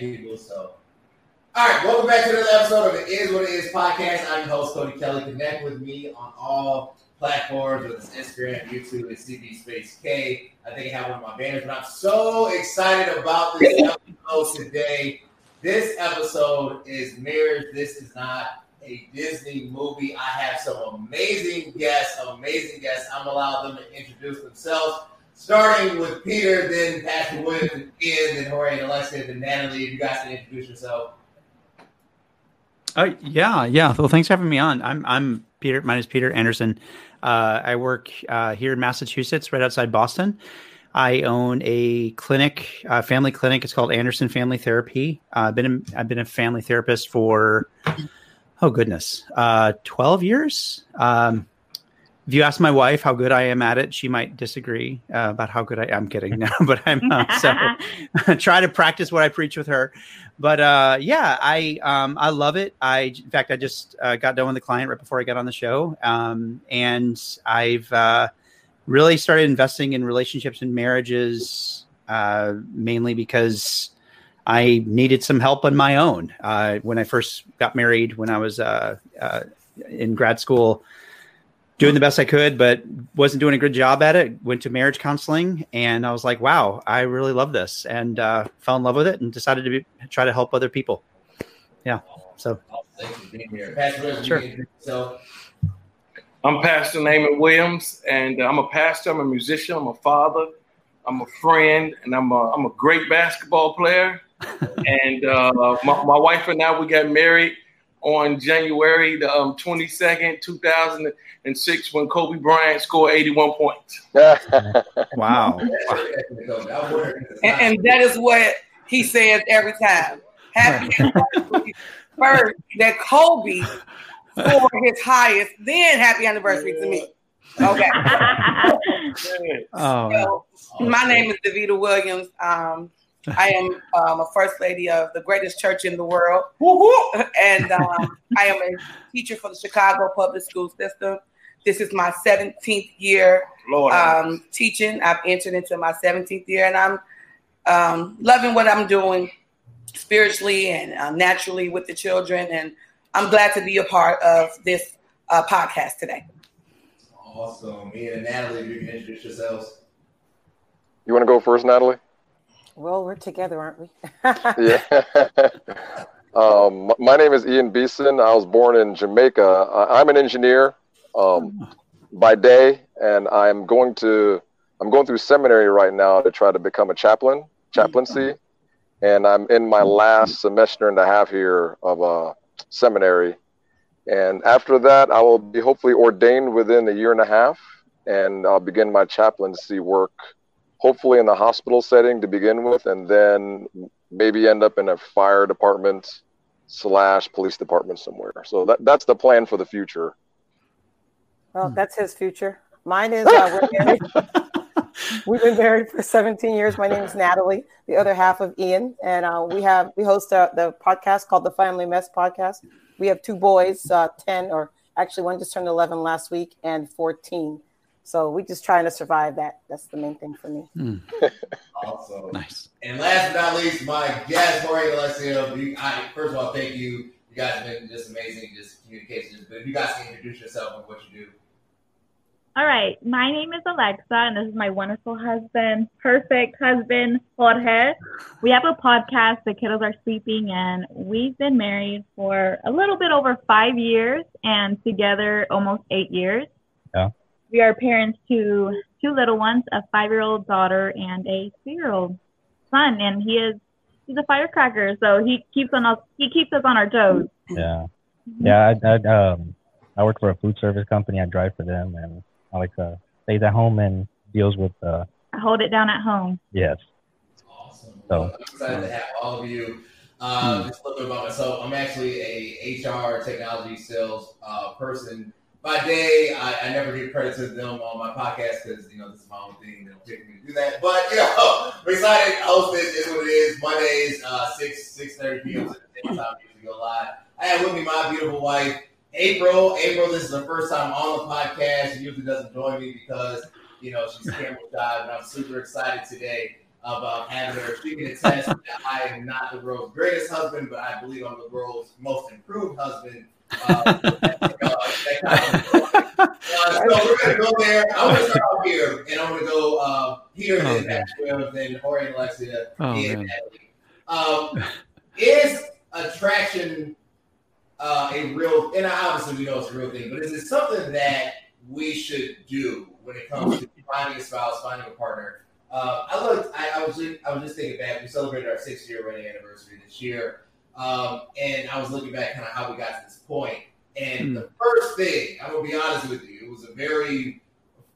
people. So, all right, welcome back to another episode of the Is What It Is podcast. I'm your host Cody Kelly. Connect with me on all platforms, whether it's Instagram, YouTube, and CB Space K. I think I have one of my banners, but I'm so excited about this episode today. This episode is Marriage. This is not a Disney movie. I have some amazing guests, amazing guests. I'm allowed them to introduce themselves. Starting with Peter, then Pastor Williams, and Ian, then Jorge and Alexia, then Natalie. If you guys can introduce yourself. Uh, yeah, yeah. Well, thanks for having me on. I'm I'm Peter. My name is Peter Anderson. Uh, I work uh, here in Massachusetts, right outside Boston. I own a clinic, a family clinic. It's called Anderson Family Therapy. Uh, I've been a, I've been a family therapist for oh goodness, uh, twelve years. Um, if you ask my wife how good I am at it, she might disagree uh, about how good I am. Kidding now, but I'm uh, so try to practice what I preach with her. But uh, yeah, I um, I love it. I in fact I just uh, got done with the client right before I got on the show, um, and I've uh, really started investing in relationships and marriages uh, mainly because I needed some help on my own when I first got married when I was in grad school doing the best I could, but wasn't doing a good job at it. Went to marriage counseling, and I was like, "Wow, I really love this," and uh, fell in love with it, and decided to be, try to help other people. Yeah. So. Sure. So. I'm Pastor Naaman Williams, and I'm a pastor. I'm a musician. I'm a father. I'm a friend, and I'm a, I'm a great basketball player. and uh, my, my wife and I we got married on January the um, 22nd, 2006, when Kobe Bryant scored 81 points. wow. and, and, that is what he says every time. Happy first that Kobe scored his highest, then happy anniversary to me. Okay. oh, so, my name is Davita Williams. Um, I am um, a first lady of the greatest church in the world, and um, I am a teacher for the Chicago public school system. This is my 17th year um, teaching. I've entered into my 17th year, and I'm um, loving what I'm doing spiritually and uh, naturally with the children. And I'm glad to be a part of this uh, podcast today. Awesome. Me and Natalie, you can introduce yourselves. You want to go first, Natalie? Well, we're together, aren't we? yeah. um, my name is Ian Beeson. I was born in Jamaica. I'm an engineer um, by day, and I'm going to I'm going through seminary right now to try to become a chaplain, chaplaincy, and I'm in my last semester and a half here of a uh, seminary. And after that, I will be hopefully ordained within a year and a half, and I'll begin my chaplaincy work hopefully in the hospital setting to begin with, and then maybe end up in a fire department slash police department somewhere. So that that's the plan for the future. Well, that's his future. Mine is uh, we're married. We've been married for 17 years. My name is Natalie, the other half of Ian, and uh, we have we host uh, the podcast called the Family Mess Podcast. We have two boys, uh, 10 or actually one just turned 11 last week, and 14. So we're just trying to survive that. That's the main thing for me. Mm. awesome. Nice. And last but not least, my guest, Jorge Alessio. I, first of all, thank you. You guys have been just amazing, just communication. But if you guys can introduce yourself and what you do. All right. My name is Alexa, and this is my wonderful husband, perfect husband, Jorge. We have a podcast. The kiddos are sleeping, and we've been married for a little bit over five years and together almost eight years. Yeah we are parents to two little ones, a five-year-old daughter and a two-year-old son, and he is he's a firecracker, so he keeps on us he keeps us on our toes. Yeah, yeah. I, I um I work for a food service company. I drive for them, and Alexa stays at home and deals with. Uh, I hold it down at home. Yes. Awesome. So well, I'm excited to have all of you. Uh, just a little bit about myself. I'm actually a HR technology sales uh, person by day, I, I never give credit to them on my podcast because you know this is my own thing. They don't take me to do that. But you know, I'm excited. Host is what it is. Mondays, uh, six six thirty p.m. the same time we go live. I have with me my beautiful wife, April. April, this is the first time on the podcast. She usually doesn't join me because you know she's camera shy, but I'm super excited today about having her. She can attest that I am not the world's greatest husband, but I believe I'm the world's most improved husband. Uh, uh, so we're gonna go there. I'm gonna start off here, and I'm gonna go uh, here, oh, then Maxwell, then and Alexia, oh, and Natalie. Um, is attraction uh, a real? And obviously we know it's a real thing, but is it something that we should do when it comes to finding a spouse, finding a partner? Uh, I looked. I, I, was. I was just thinking back. We celebrated our six year wedding anniversary this year, um, and I was looking back kind of how we got to this point. And mm. the first thing, I'm gonna be honest with you, it was a very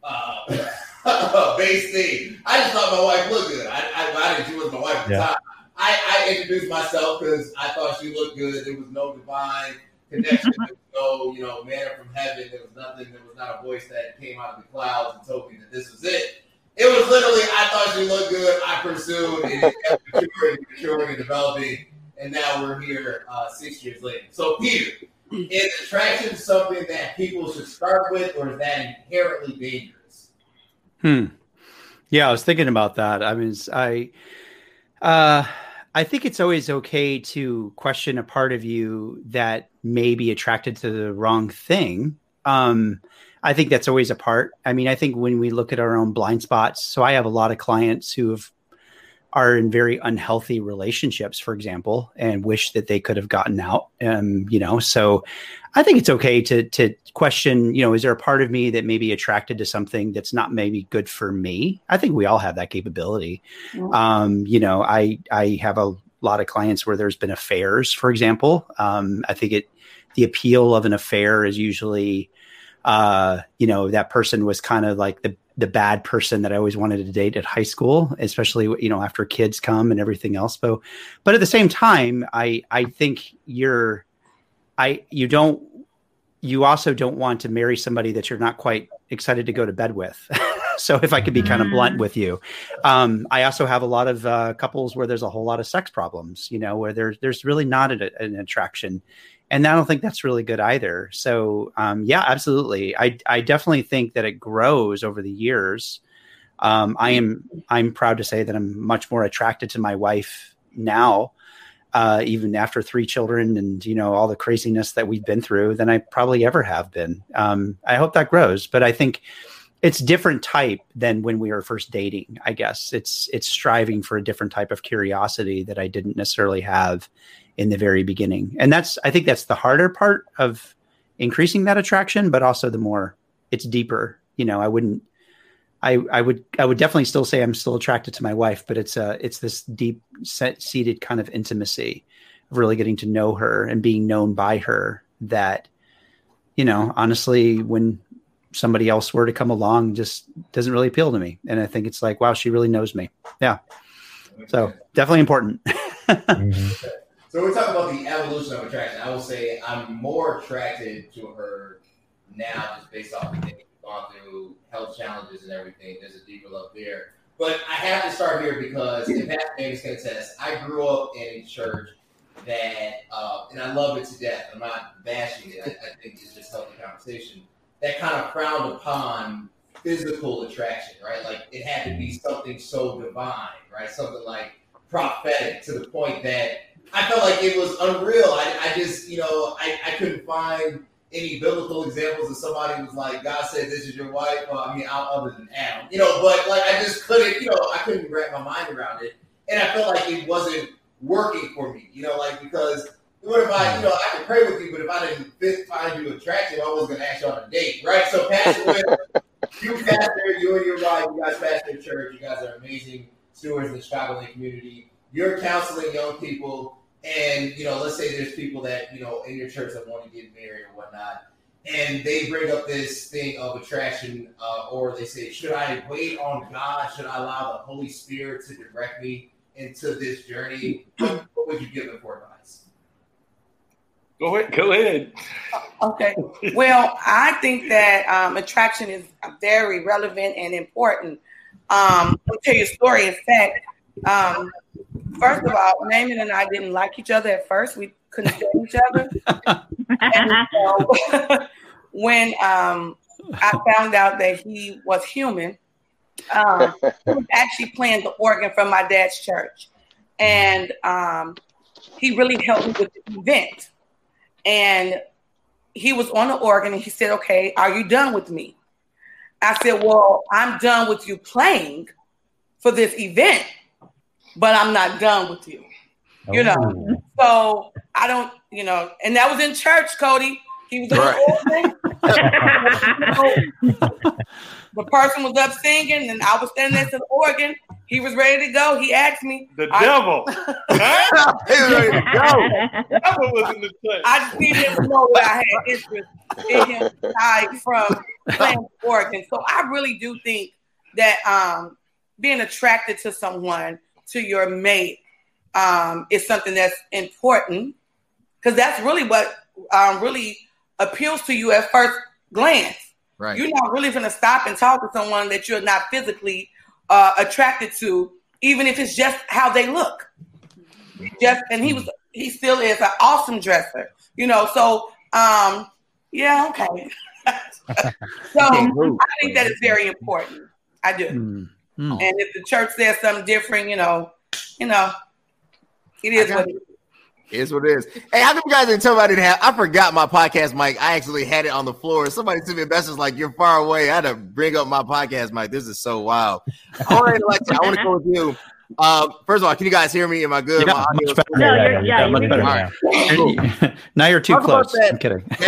uh, base thing. I just thought my wife looked good. I, I, I didn't. She was my wife at the yeah. time. I, I introduced myself because I thought she looked good. There was no divine connection. there was no, you know, manna from heaven. There was nothing. There was not a voice that came out of the clouds and told me that this was it. It was literally, I thought she looked good. I pursued and it kept maturing, maturing and developing. And now we're here uh, six years later. So, Peter, is attraction something that people should start with, or is that inherently dangerous? Hmm. Yeah, I was thinking about that. I mean, I, uh, I think it's always okay to question a part of you that may be attracted to the wrong thing. Um, I think that's always a part. I mean, I think when we look at our own blind spots, so I have a lot of clients who have are in very unhealthy relationships, for example, and wish that they could have gotten out. Um, you know, so I think it's okay to to question. You know, is there a part of me that may be attracted to something that's not maybe good for me? I think we all have that capability. Um, you know, I I have a lot of clients where there's been affairs, for example. Um, I think it the appeal of an affair is usually uh, you know, that person was kind of like the the bad person that I always wanted to date at high school, especially you know after kids come and everything else. But but at the same time, I I think you're I you don't you also don't want to marry somebody that you're not quite excited to go to bed with. so if I could be kind of blunt with you, um, I also have a lot of uh, couples where there's a whole lot of sex problems. You know, where there's there's really not an, an attraction and I don't think that's really good either. So um, yeah, absolutely. I I definitely think that it grows over the years. Um, I am I'm proud to say that I'm much more attracted to my wife now, uh, even after three children and you know all the craziness that we've been through than I probably ever have been. Um, I hope that grows, but I think it's different type than when we were first dating. I guess it's it's striving for a different type of curiosity that I didn't necessarily have in the very beginning. And that's I think that's the harder part of increasing that attraction, but also the more it's deeper. You know, I wouldn't I, I would I would definitely still say I'm still attracted to my wife, but it's a it's this deep set seated kind of intimacy of really getting to know her and being known by her that you know honestly when somebody else were to come along just doesn't really appeal to me and i think it's like wow she really knows me yeah so definitely important mm-hmm. So we talk about the evolution of attraction. I will say I'm more attracted to her now, just based off the things we've gone through, health challenges and everything. There's a deeper love there. But I have to start here because if Pastor Davis can attest, I grew up in a church that, uh, and I love it to death. I'm not bashing it. I, I think it's just healthy conversation. That kind of frowned upon physical attraction, right? Like it had to be something so divine, right? Something like prophetic to the point that I felt like it was unreal. I, I just, you know, I, I couldn't find any biblical examples of somebody was like, God said this is your wife. Well, I mean, other than Adam, you know, but like I just couldn't, you know, I couldn't wrap my mind around it, and I felt like it wasn't working for me, you know, like because what if I, you know, I could pray with you, but if I didn't find you attractive, I was going to ask you on a date, right? So, Pastor, you pastor, you and your wife, you guys pastor church, you guys are amazing stewards in the Chicagoland community. You're counseling young people and you know, let's say there's people that you know in your church that want to get married or whatnot, and they bring up this thing of attraction, uh, or they say, should I wait on God? Should I allow the Holy Spirit to direct me into this journey? What, what would you give them for advice? Go ahead. Go ahead. Okay. Well, I think that um, attraction is very relevant and important. Um, I'll tell you a story. In fact, um, First of all, Naaman and I didn't like each other at first. We couldn't stand each other. when um, I found out that he was human, um, he was actually playing the organ from my dad's church, and um, he really helped me with the event. And he was on the organ, and he said, "Okay, are you done with me?" I said, "Well, I'm done with you playing for this event, but I'm not done with you." You know, Oh. so I don't, you know, and that was in church, Cody. He was on the person was up singing, and I was standing next to the organ. He was ready to go. He asked me. The I- devil. Huh? He was ready to go. devil was in the church. I just needed him to know that I had interest in him aside from playing the organ. So I really do think that um, being attracted to someone, to your mate, um, is something that's important because that's really what um, really appeals to you at first glance. Right. You're not really going to stop and talk to someone that you're not physically uh, attracted to, even if it's just how they look. Just and he was he still is an awesome dresser, you know. So um, yeah, okay. so I think that is very important. I do. Mm. Mm. And if the church says something different, you know, you know, it is what it is. Is what it is. Hey, how come you guys didn't tell me I didn't have? I forgot my podcast mic. I actually had it on the floor. Somebody sent me a message like, "You're far away." I had to bring up my podcast mic. This is so wild. All right, Alexa, I want to go with you. Uh, first of all, can you guys hear me? Am I good? Yeah, My much better. No, Yeah, you're, yeah, yeah, yeah, much better. All good. right. And- now you're too Talk close. I'm kidding. Talk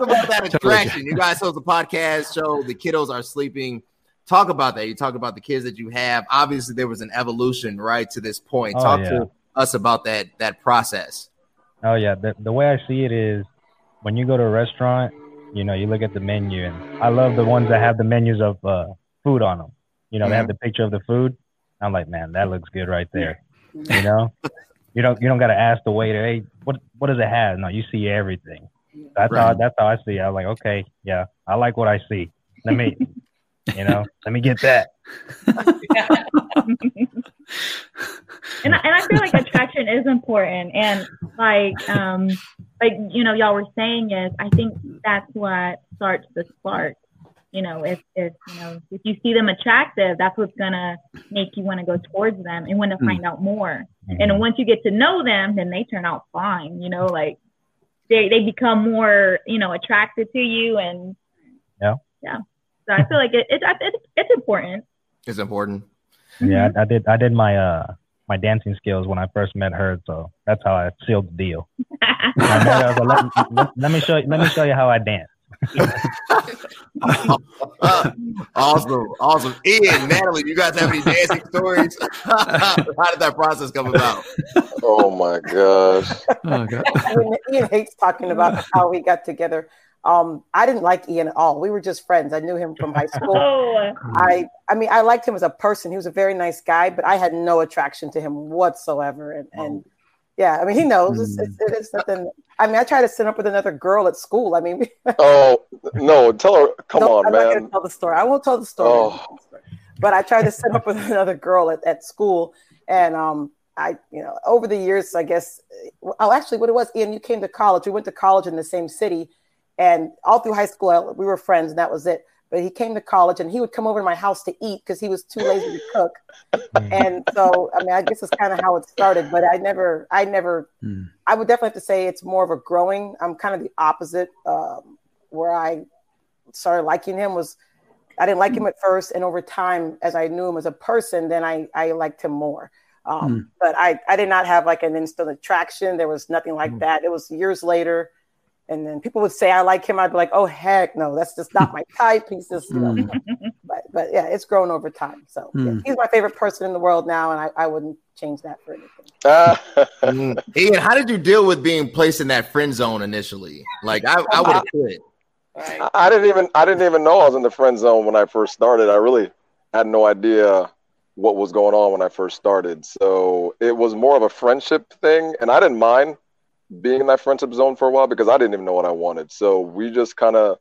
about that attraction. You guys host a podcast show. The kiddos are sleeping. Talk about that. You talk about the kids that you have. Obviously, there was an evolution right to this point. Oh, Talk yeah. to us about that that process. Oh yeah, the the way I see it is when you go to a restaurant, you know, you look at the menu, and I love the ones that have the menus of uh, food on them. You know, they have the picture of the food. I'm like, man, that looks good right there. You know, you don't you don't got to ask the waiter, hey, what what does it have? No, you see everything. That's how that's how I see. it. I'm like, okay, yeah, I like what I see. Let me, you know, let me get that. and I, and I feel like attraction is important and like um like you know y'all were saying is I think that's what starts the spark you know if if you know if you see them attractive that's what's gonna make you want to go towards them and want to Mm. find out more Mhm. and once you get to know them then they turn out fine you know like they they become more you know attracted to you and Yeah. yeah so I feel like it, it, it it's important It's important. Yeah, I, I did. I did my uh my dancing skills when I first met her, so that's how I sealed the deal. I met her, I like, let, let- let me show you. Let me show you how I dance. awesome, awesome. Ian, Natalie, you guys have any dancing stories? How did that process come about? Oh my gosh. Oh, God. I mean, Ian hates talking about how we got together. Um, I didn't like Ian at all. We were just friends. I knew him from high school. oh I, I mean, I liked him as a person. He was a very nice guy, but I had no attraction to him whatsoever. And, and yeah, I mean, he knows it's, it's, it is something. I mean, I tried to sit up with another girl at school. I mean, Oh no, tell her. Come Don't- on, I'm not man. gonna tell the story. I won't tell the story. Oh. But I tried to set up with another girl at, at school, and um, I, you know, over the years, I guess. Oh, actually, what it was, Ian, you came to college. We went to college in the same city, and all through high school, we were friends, and that was it. But he came to college, and he would come over to my house to eat because he was too lazy to cook. And so, I mean, I guess it's kind of how it started. But I never, I never, Hmm. I would definitely have to say it's more of a growing. I'm kind of the opposite, um, where I started liking him was I didn't like him at first, and over time, as I knew him as a person, then I I liked him more. Um, But I I did not have like an instant attraction. There was nothing like that. It was years later, and then people would say I like him. I'd be like, oh heck no, that's just not my type. He's just you know. but but yeah, it's grown over time. So yeah, Mm. he's my favorite person in the world now, and I, I wouldn't change that for anything. Mm. Ian, how did you deal with being placed in that friend zone initially? Like I, I would have quit. Right. I- I didn't even I didn't even know I was in the friend zone when I first started. I really had no idea what was going on when I first started. So it was more of a friendship thing, and I didn't mind being in that friendship zone for a while because I didn't even know what I wanted. So we just kind of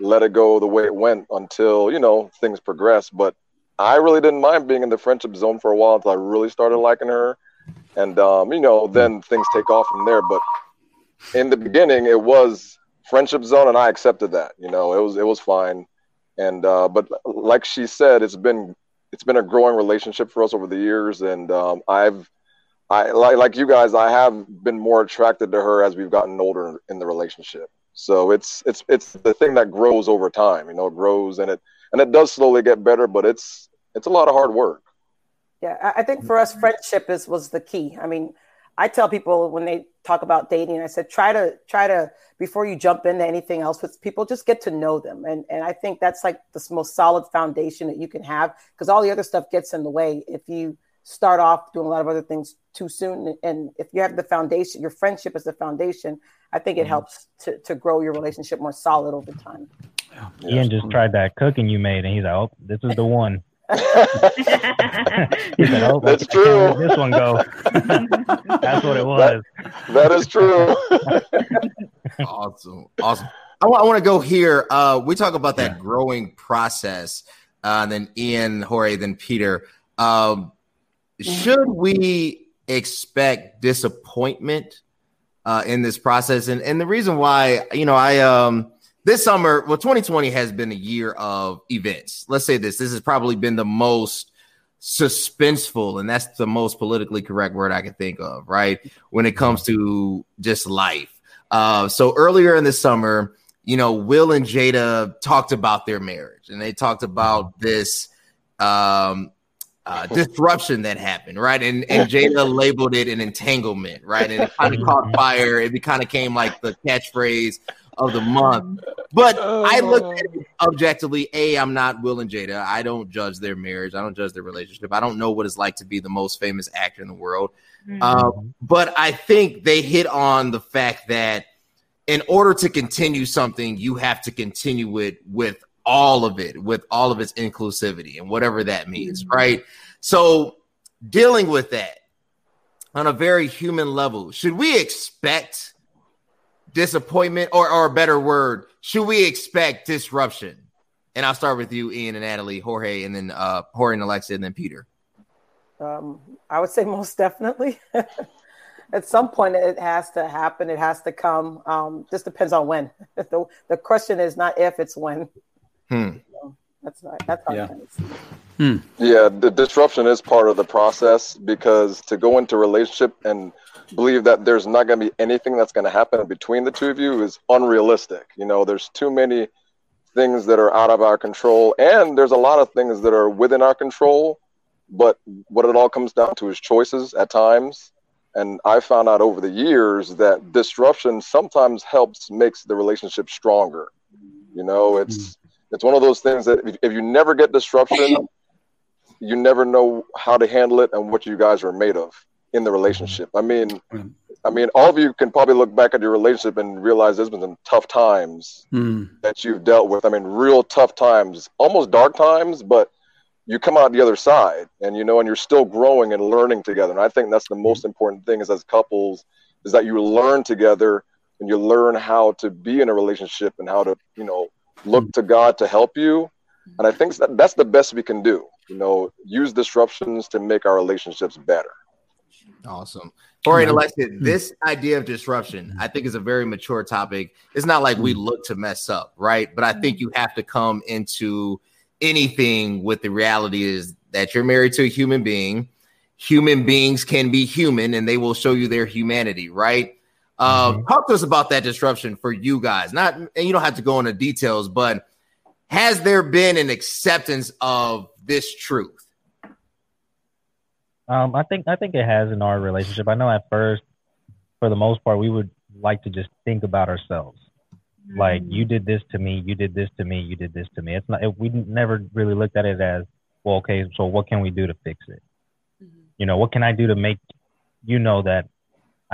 let it go the way it went until you know things progressed. But I really didn't mind being in the friendship zone for a while until I really started liking her, and um, you know then things take off from there. But in the beginning, it was friendship zone, and I accepted that. You know, it was it was fine. And uh, but like she said, it's been it's been a growing relationship for us over the years, and um, I've I like like you guys, I have been more attracted to her as we've gotten older in the relationship. So it's it's it's the thing that grows over time, you know, it grows and it and it does slowly get better, but it's it's a lot of hard work. Yeah, I think for us, friendship is was the key. I mean, I tell people when they talk about dating, I said try to try to before you jump into anything else with people, just get to know them, and and I think that's like the most solid foundation that you can have because all the other stuff gets in the way if you start off doing a lot of other things too soon. And if you have the foundation, your friendship is the foundation. I think it mm-hmm. helps to to grow your relationship more solid over time. Yeah. Ian just tried that cooking you made, and he's like, "Oh, this is the one." he said, "Oh, that's true." This one go. that's what it was. That, that is true. awesome, awesome. I want, want to go here. Uh, we talk about that yeah. growing process, uh, and then Ian, Jorge, then Peter. Um, should we expect disappointment uh, in this process? And and the reason why, you know, I um this summer, well, 2020 has been a year of events. Let's say this. This has probably been the most suspenseful, and that's the most politically correct word I can think of, right? When it comes to just life. Uh, so earlier in the summer, you know, Will and Jada talked about their marriage, and they talked about this um, uh, disruption that happened, right? And and Jada labeled it an entanglement, right? And it kind of caught fire. It kind of came like the catchphrase of the month. But I look at it objectively. A, I'm not Will and Jada. I don't judge their marriage. I don't judge their relationship. I don't know what it's like to be the most famous actor in the world. Mm-hmm. Uh, but I think they hit on the fact that in order to continue something, you have to continue it with all of it, with all of its inclusivity and whatever that means, mm-hmm. right? So dealing with that on a very human level, should we expect disappointment, or or a better word, should we expect disruption? And I'll start with you, Ian and Natalie, Jorge, and then uh, Jorge and Alexa, and then Peter. Um, I would say most definitely. At some point, it has to happen. It has to come. Um, just depends on when. the The question is not if, it's when. Hmm. So that's not. That's how yeah. Hmm. Yeah, the disruption is part of the process because to go into relationship and believe that there's not going to be anything that's going to happen between the two of you is unrealistic. You know, there's too many things that are out of our control, and there's a lot of things that are within our control. But what it all comes down to is choices at times. And I found out over the years that disruption sometimes helps makes the relationship stronger. You know, it's it's one of those things that if, if you never get disruption, you never know how to handle it and what you guys are made of in the relationship. I mean, I mean, all of you can probably look back at your relationship and realize there's been some tough times mm. that you've dealt with. I mean, real tough times, almost dark times, but you come out the other side and you know, and you're still growing and learning together. And I think that's the most important thing is as couples is that you learn together and you learn how to be in a relationship and how to, you know, look to God to help you. And I think that that's the best we can do. You know, use disruptions to make our relationships better. Awesome. And Alexis, hmm. this idea of disruption, I think, is a very mature topic. It's not like we look to mess up, right? But I think you have to come into anything with the reality is that you're married to a human being. Human beings can be human and they will show you their humanity, right? Um, mm-hmm. talk to us about that disruption for you guys. Not, and you don't have to go into details, but has there been an acceptance of this truth? Um, I think I think it has in our relationship. I know at first, for the most part, we would like to just think about ourselves. Mm-hmm. Like you did this to me, you did this to me, you did this to me. It's not. It, we never really looked at it as well. Okay, so what can we do to fix it? Mm-hmm. You know, what can I do to make you know that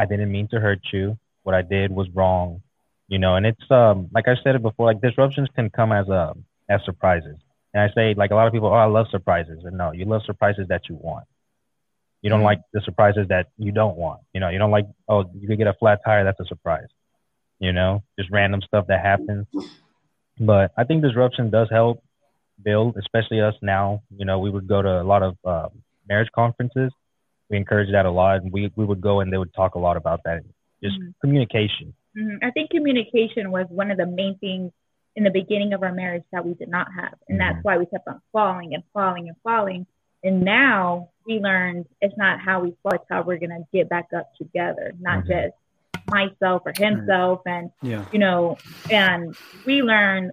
I didn't mean to hurt you. What I did was wrong. You know, and it's um like I said it before. Like disruptions can come as a um, as surprises. And I say like a lot of people, oh, I love surprises. And no, you love surprises that you want. You don't mm-hmm. like the surprises that you don't want. You know, you don't like, oh, you could get a flat tire. That's a surprise. You know, just random stuff that happens. But I think disruption does help build, especially us now. You know, we would go to a lot of uh, marriage conferences. We encourage that a lot. And we, we would go and they would talk a lot about that. Just mm-hmm. communication. Mm-hmm. I think communication was one of the main things in the beginning of our marriage that we did not have. And that's why we kept on falling and falling and falling. And now we learned it's not how we fall, it's how we're going to get back up together, not Mm-hmm. just myself or himself. And, Yeah. you know, and we learned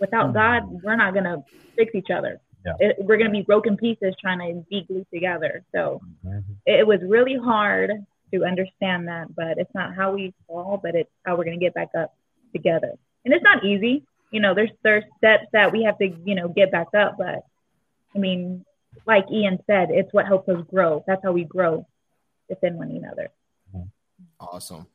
without Mhm. God, we're not going to fix each other. Yeah. It, we're going to be broken pieces trying to be glued together. So Mhm. it was really hard to understand that, but it's not how we fall, but it's how we're going to get back up together. And it's not easy. You know, there's there's steps that we have to, you know, get back up, but I mean, like Ian said, it's what helps us grow. That's how we grow within one another. Awesome.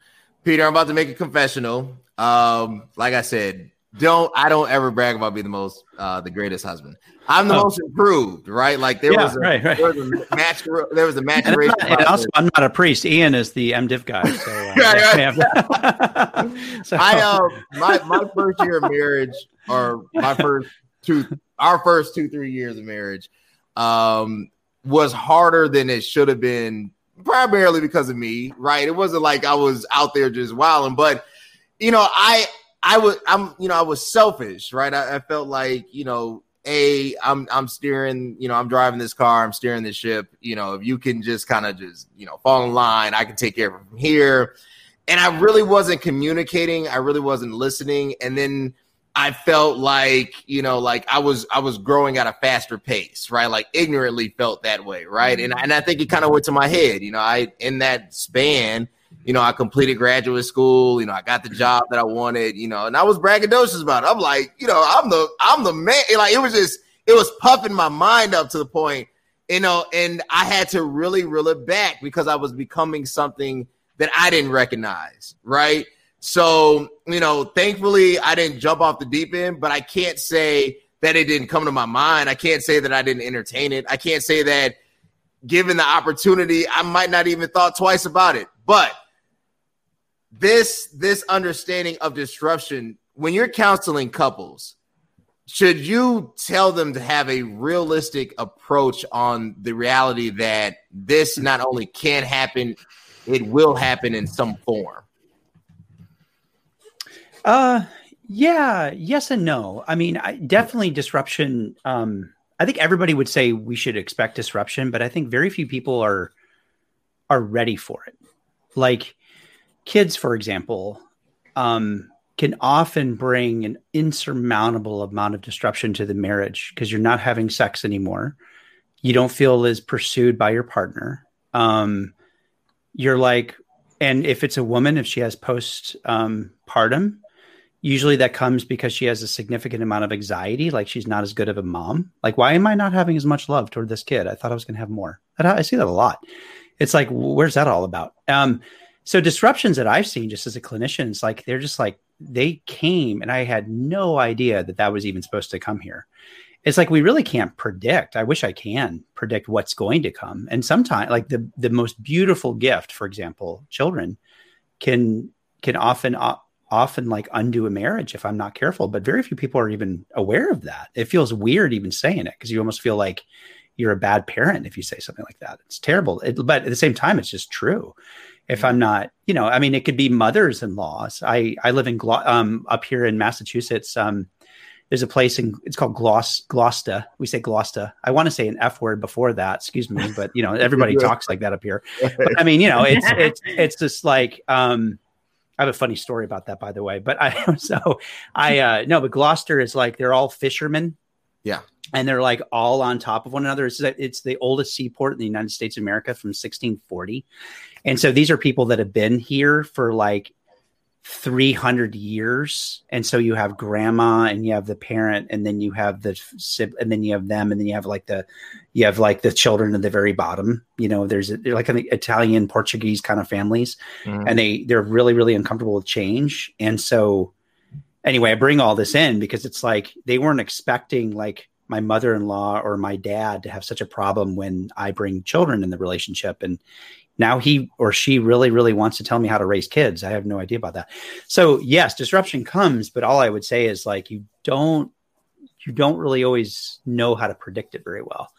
Peter, I'm about to make a confessional. Um, like I said, don't I don't ever brag about being the most uh the greatest husband. I'm the Oh. most improved, right? Like there Yeah, was a right, right. there was a match there was a And, maturation. not, and also, I'm not a priest. Ian is the MDiv guy. So, uh, Right, yeah. so, I uh my my first year of marriage or my first two our first two three years of marriage um was harder than it should have been primarily because of me right it wasn't like I was out there just wilding but you know I I was I'm you know I was selfish right I, I felt like you know a I'm I'm steering you know I'm driving this car I'm steering this ship you know if you can just kind of just you know fall in line I can take care of it from here and I really wasn't communicating. I really wasn't listening. And then I felt like, you know, like I was I was growing at a faster pace, right? Like ignorantly felt that way, right? Mm-hmm. And and I think it kind of went to my head. You know, I in that span, you know, I completed graduate school, you know, I got the mm-hmm. job that I wanted, you know, and I was braggadocious about it. I'm like, you know, I'm the I'm the man. Like it was just it was puffing my mind up to the point, you know, and I had to really reel it back because I was becoming something that I didn't recognize, right? So, you know, thankfully I didn't jump off the deep end, but I can't say that it didn't come to my mind. I can't say that I didn't entertain it. I can't say that given the opportunity, I might not even thought twice about it. But this this understanding of disruption when you're counseling couples, should you tell them to have a realistic approach on the reality that this not only can happen, it will happen in some form? Uh, yeah, yes and no. I mean, I, definitely disruption. Um, I think everybody would say we should expect disruption, but I think very few people are are ready for it. Like kids, for example, um, can often bring an insurmountable amount of disruption to the marriage because you're not having sex anymore. You don't feel as pursued by your partner. Um, you're like, and if it's a woman, if she has post um, usually that comes because she has a significant amount of anxiety like she's not as good of a mom. Like why am i not having as much love toward this kid? I thought i was going to have more. I, I see that a lot. It's like where's that all about? Um so disruptions that i've seen just as a clinician it's like they're just like they came and i had no idea that that was even supposed to come here it's like we really can't predict i wish i can predict what's going to come and sometimes like the the most beautiful gift for example children can can often often like undo a marriage if I'm not careful. But very few people are even aware of that. It feels weird even saying it because you almost feel like you're a bad parent if you say something like that. It's terrible. It, but at the same time, it's just true. If I'm not, you know, I mean, it could be mothers-in-laws. I I live in Glo- um up here in Massachusetts. Um, there's a place in it's called Gloss Gloucester. We say Gloucester. I want to say an F word before that. Excuse me, but you know everybody talks like that up here. But I mean, you know, it's it's it's just like um, I have a funny story about that, by the way. But I so I uh no, but Gloucester is like they're all fishermen. Yeah. And they're like all on top of one another. It's it's the oldest seaport in the United States of America from 1640. And so these are people that have been here for like 300 years and so you have grandma and you have the parent and then you have the sib- and then you have them and then you have like the you have like the children at the very bottom you know there's they're like an italian portuguese kind of families Mhm. and they they're really really uncomfortable with change and so anyway i bring all this in because it's like they weren't expecting like my mother-in-law or my dad to have such a problem when i bring children in the relationship. And now he or she really really wants to tell me how to raise kids. I have no idea about that. So yes disruption comes but all i would say is like you don't you don't really always know how to predict it very well.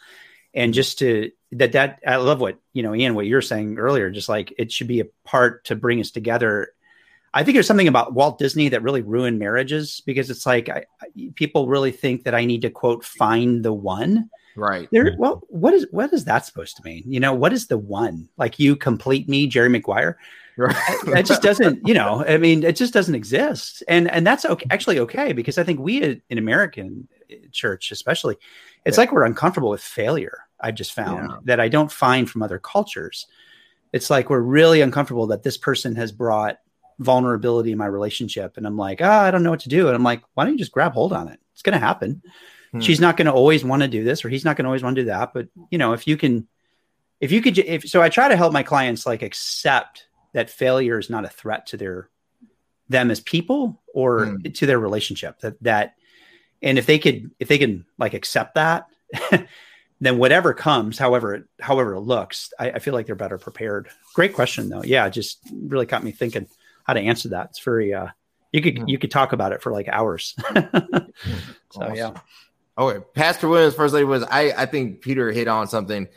And just to that that i love what you know ian what you're saying earlier just like it should be a part to bring us together I think there's something about Walt Disney that really ruined marriages because it's like I, I, people really think that I need to quote find the one. Right. There. Mm-hmm. Well, what is what is that supposed to mean? You know, what is the one? Like you complete me, Jerry Maguire. Right. it just doesn't. You know, I mean, it just doesn't exist, and and that's okay, actually okay because I think we uh, in American uh, church, especially, it's yeah. like we're uncomfortable with failure. I've just found yeah. that I don't find from other cultures. It's like we're really uncomfortable that this person has brought vulnerability in my relationship. And i'm like ah, i don't know what to do. And i'm like why don't you just grab hold on it? It's going to happen. Hmm. she's not going to always want to do this or he's not going to always want to do that. But you know if you can if you could if so i try to help my clients like accept that failure is not a threat to their them as people or hmm. to their relationship that that and if they could if they can like accept that then whatever comes however it however it looks I, I feel like they're better prepared. Great question though. Yeah just really got me thinking how to answer that. It's very uh, you could mm. you could talk about it for like hours. so awesome. yeah. Okay, Pastor Williams, First Lady was I I think Peter hit on something,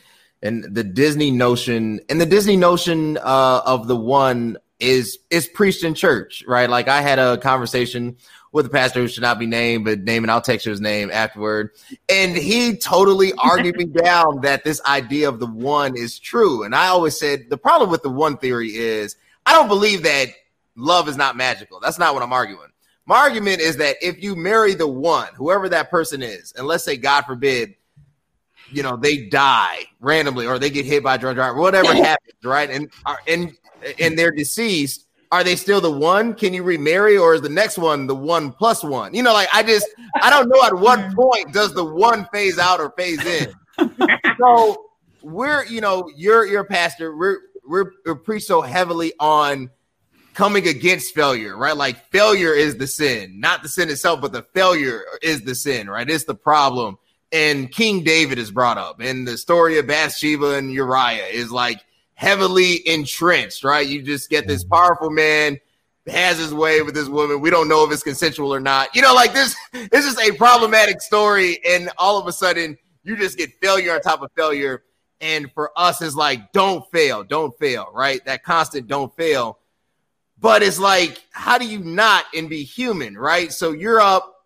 and the Disney notion and the Disney notion uh, of the one is is preached in church, right? Like I had a conversation with a pastor who should not be named, but name and I'll text you his name afterward. And he totally argued me down that this idea of the one is true. And I always said the problem with the one theory is I don't believe that love is not magical. That's not what I'm arguing. My argument is that if you marry the one, whoever that person is, and let's say, God forbid, you know, they die randomly or they get hit by a drunk driver, whatever happens, right? And and and they're deceased. Are they still the one? Can you remarry, or is the next one the one plus one? You know, like I just I don't know at what point does the one phase out or phase in. so we're you know you're you're a pastor. We're we're, we're preach so heavily on coming against failure, right? Like failure is the sin, not the sin itself, but the failure is the sin, right? It's the problem. And King David is brought up, and the story of Bathsheba and Uriah is like heavily entrenched, right? You just get this mm-hmm. powerful man has his way with this woman. We don't know if it's consensual or not. You know, like this, this is a problematic story, and all of a sudden you just get failure on top of failure. And for us, it's like, don't fail, don't fail, right? That constant don't fail. But it's like, how do you not and be human, right? So you're up,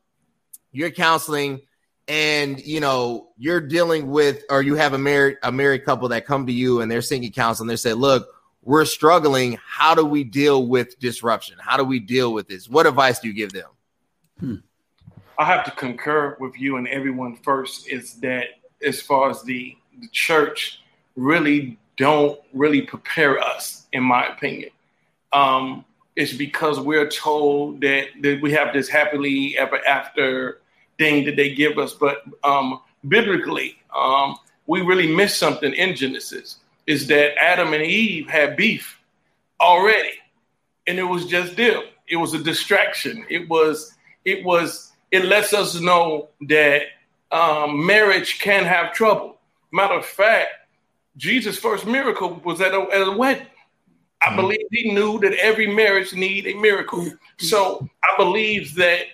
you're counseling, and you know you're dealing with, or you have a married a married couple that come to you and they're seeking counsel, and they say, "Look, we're struggling. How do we deal with disruption? How do we deal with this? What advice do you give them?" Hmm. I have to concur with you and everyone first is that as far as the, the church really don't really prepare us, in my opinion um, it's because we're told that, that we have this happily ever after thing that they give us. But um, biblically, um, we really miss something in Genesis is that Adam and Eve had beef already. And it was just them. It was a distraction. It was, it was, it lets us know that um, marriage can have trouble. Matter of fact, Jesus' first miracle was at a, at a wedding. I mm-hmm. believe he knew that every marriage need a miracle. So I believe that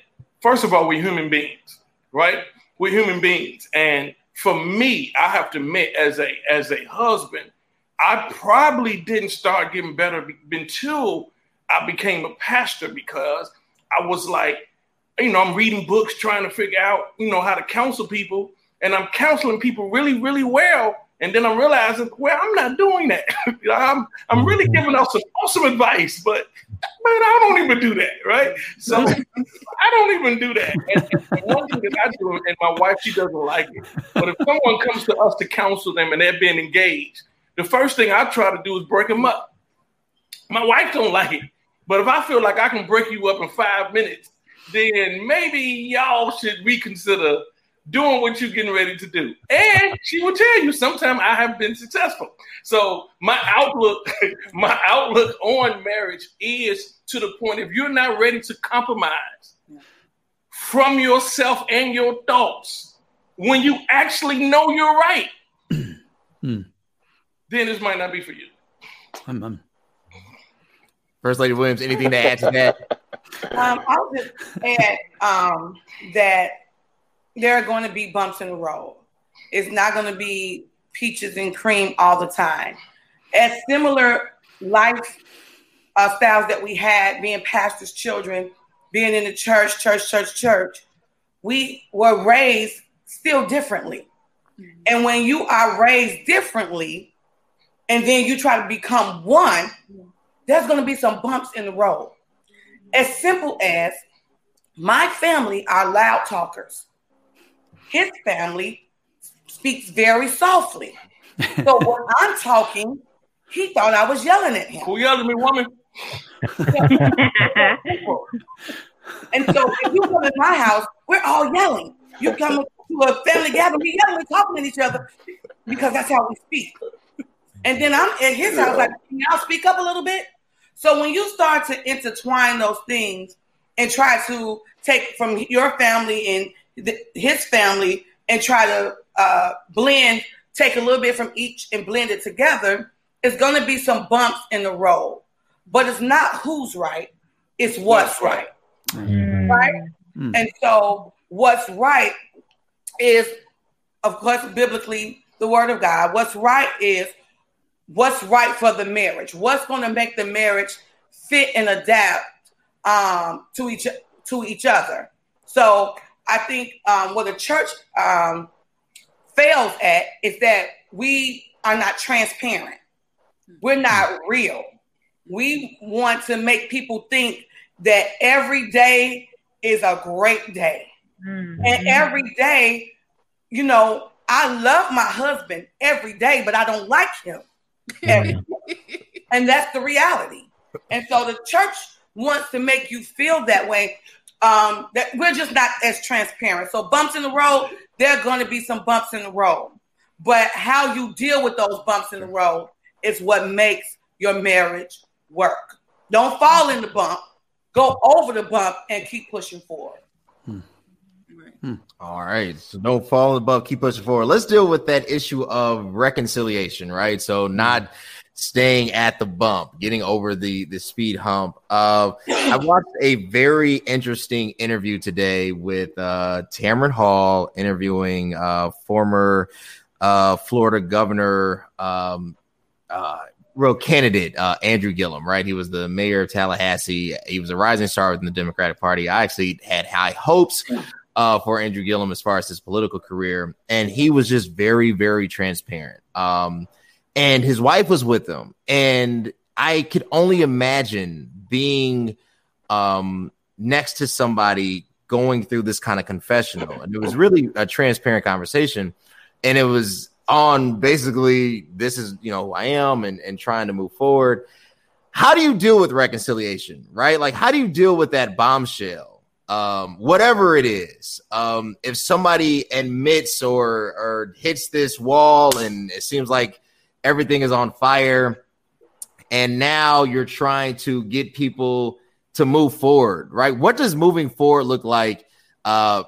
first of all, we're human beings, right? We're human beings, and for me, I have to admit, as a as a husband, I probably didn't start getting better until I became a pastor because I was like, you know, I'm reading books trying to figure out, you know, how to counsel people, and I'm counseling people really, really well and then I'm realizing, well, I'm not doing that. I'm I'm really mm-hmm. giving out some awesome advice, but man, I don't even do that, right? So I don't even do that. And, and one thing that I do, and my wife, she doesn't like it. But if someone comes to us to counsel them and they're being engaged, the first thing I try to do is break them up. My wife don't like it, but if I feel like I can break you up in five minutes, then maybe y'all should reconsider doing what you're getting ready to do. And she will tell you sometime I have been successful. So my outlook, my outlook on marriage is to the point if you're not ready to compromise from yourself and your thoughts, when you actually know you're right, hmm. then this might not be for you. I'm, First Lady Williams, anything to add to that? Um, I'll just add um, that there are going to be bumps in the road. It's not going to be peaches and cream all the time. As similar life uh, styles that we had, being pastors' children, being in the church, church, church, church, we were raised still differently. Mm-hmm. And when you are raised differently, and then you try to become one, there's going to be some bumps in the road. As simple as my family are loud talkers. His family speaks very softly. So when I'm talking, he thought I was yelling at him. Who yelled at me, woman? and so if you come in my house, we're all yelling. You come to a family gathering, we yelling, we talking at each other because that's how we speak. And then I'm at his house, like, can y'all speak up a little bit? So when you start to intertwine those things and try to take from your family and the, his family and try to uh, blend, take a little bit from each and blend it together, it's going to be some bumps in the road. But it's not who's right, it's what's right. Mm-hmm. Right? Mm-hmm. And so what's right is, of course, biblically the word of God. What's right is what's right for the marriage, what's going to make the marriage fit and adapt um, to each to each other. So I think um, what the church um, fails at is that we are not transparent. We're not real. We want to make people think that every day is a great day. Mm-hmm. And every day, you know, I love my husband every day, but I don't like him. and, and that's the reality. And so the church wants to make you feel that way. Um, that we're just not as transparent. So bumps in the road, there are going to be some bumps in the road. But how you deal with those bumps in the road is what makes your marriage work. Don't fall in the bump, go over the bump and keep pushing forward. Hmm. Hmm. All right. So don't fall above, keep pushing forward. Let's deal with that issue of reconciliation, right? So not staying at the bump, getting over the the speed hump. Uh, I watched a very interesting interview today with uh, Tamron Hall interviewing uh, former uh, Florida Governor, um, uh, real candidate uh, Andrew Gillum. Right, he was the mayor of Tallahassee. He was a rising star within the Democratic Party. I actually had high hopes uh, for Andrew Gillum as far as his political career, and he was just very, very transparent. Um, and his wife was with him, and I could only imagine being um, next to somebody going through this kind of confessional, and it was really a transparent conversation, and it was on basically this is you know who I am and and trying to move forward. How do you deal with reconciliation, right? Like, how do you deal with that bombshell? um, whatever it is. Um, if somebody admits or or hits this wall and it seems like everything is on fire, and now you're trying to get people to move forward, right? What does moving forward look like? Uh,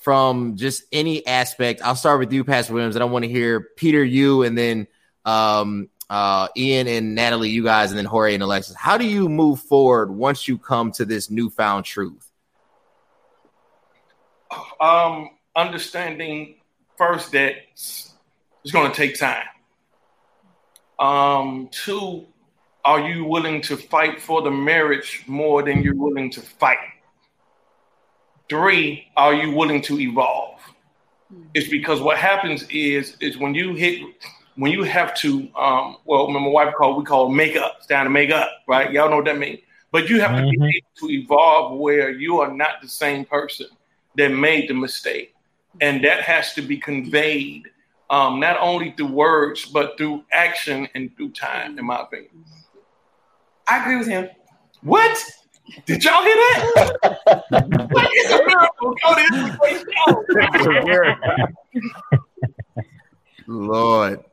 from just any aspect. I'll start with you, Pastor Williams, and I want to hear Peter, you, and then um, uh, Ian and Natalie, you guys, and then Jorge and Alexis. How do you move forward once you come to this newfound truth? um, understanding first that it's going to take time. Um, two, are you willing to fight for the marriage more than you're willing to fight? Three, are you willing to evolve? It's because what happens is is when you hit when you have to um, well, my wife called we call make up, it's down to make up, right? Y'all know what that means. But you have mm-hmm. to be mm-hmm. able to evolve where you are not the same person that made the mistake. And that has to be conveyed um, not only through words, but through action and through time, in my opinion. I agree with him. What? Did y'all hear that? it's a miracle. Lord.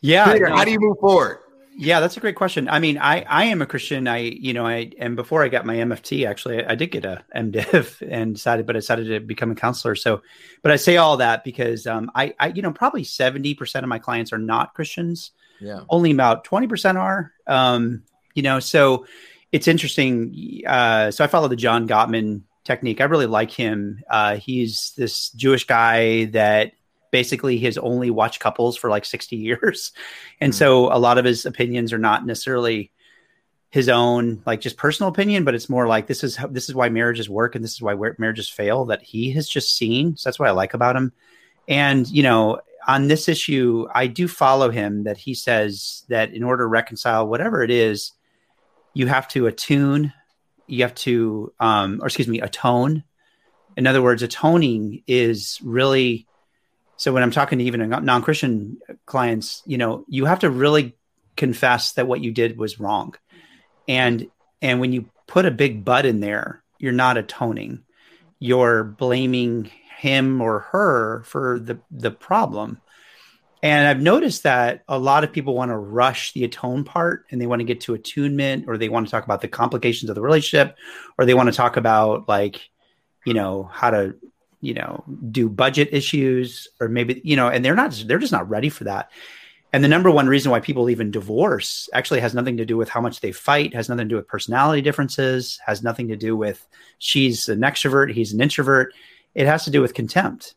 Yeah. Peter, how do you move forward? Yeah, that's a great question. I mean, I I am a Christian. I you know I and before I got my MFT, actually, I, I did get a MDiv and decided, but I decided to become a counselor. So, but I say all that because um, I I you know probably seventy percent of my clients are not Christians. Yeah, only about twenty percent are. Um, you know, so it's interesting. Uh, so I follow the John Gottman technique. I really like him. Uh, he's this Jewish guy that basically his only watched couples for like 60 years. And mm-hmm. so a lot of his opinions are not necessarily his own like just personal opinion, but it's more like this is how, this is why marriages work and this is why marriages fail that he has just seen. So that's what I like about him. And you know, on this issue, I do follow him that he says that in order to reconcile whatever it is, you have to attune, you have to, um, or excuse me, atone. In other words, atoning is really so when I'm talking to even non-Christian clients, you know, you have to really confess that what you did was wrong. And and when you put a big but in there, you're not atoning. You're blaming him or her for the the problem. And I've noticed that a lot of people want to rush the atone part and they want to get to attunement or they want to talk about the complications of the relationship or they want to talk about like, you know, how to, you know, do budget issues or maybe, you know, and they're not, they're just not ready for that. And the number one reason why people even divorce actually has nothing to do with how much they fight, has nothing to do with personality differences, has nothing to do with she's an extrovert, he's an introvert it has to do with contempt.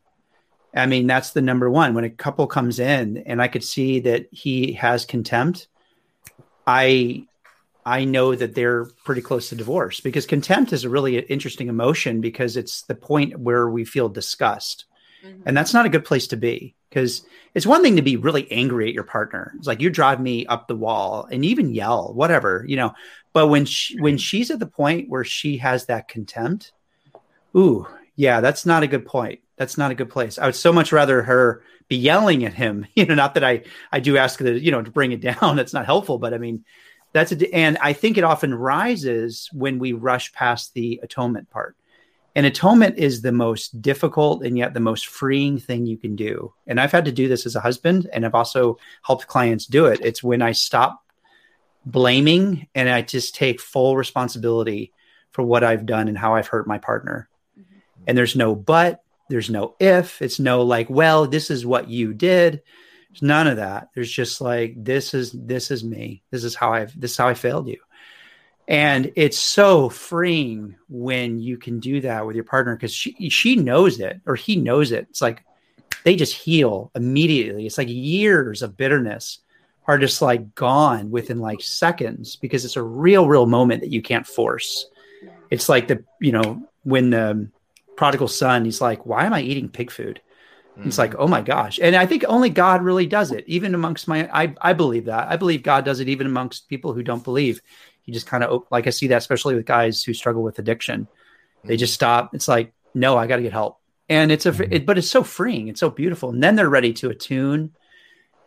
I mean, that's the number one. When a couple comes in and I could see that he has contempt, I I know that they're pretty close to divorce because contempt is a really interesting emotion because it's the point where we feel disgust. Mm-hmm. And that's not a good place to be because it's one thing to be really angry at your partner. It's like you drive me up the wall and even yell, whatever, you know. But when she, when she's at the point where she has that contempt, ooh, yeah, that's not a good point. That's not a good place. I would so much rather her be yelling at him. You know, not that I I do ask that you know to bring it down. That's not helpful, but I mean, that's a and I think it often rises when we rush past the atonement part. And atonement is the most difficult and yet the most freeing thing you can do. And I've had to do this as a husband, and I've also helped clients do it. It's when I stop blaming and I just take full responsibility for what I've done and how I've hurt my partner mm-hmm. and there's no but, there's no if, it's no like, well, this is what you did. There's none of that. There's just like this is this is me. This is how I've this is how I failed you. And it's so freeing when you can do that with your partner because she she knows it or he knows it. It's like they just heal immediately. It's like years of bitterness are just like gone within like seconds because it's a real, real moment that you can't force. It's like the you know when the prodigal son, he's like, why am I eating pig food? Mm-hmm. He's like, oh my gosh. And I think only God really does it, even amongst my, I, I believe that. I believe God does it even amongst people who don't believe. He just kind of, like, I see that, especially with guys who struggle with addiction. Mm-hmm. They just stop. It's like, no, I got to get help. And it's a, mm-hmm. it, but it's so freeing. It's so beautiful. And then they're ready to attune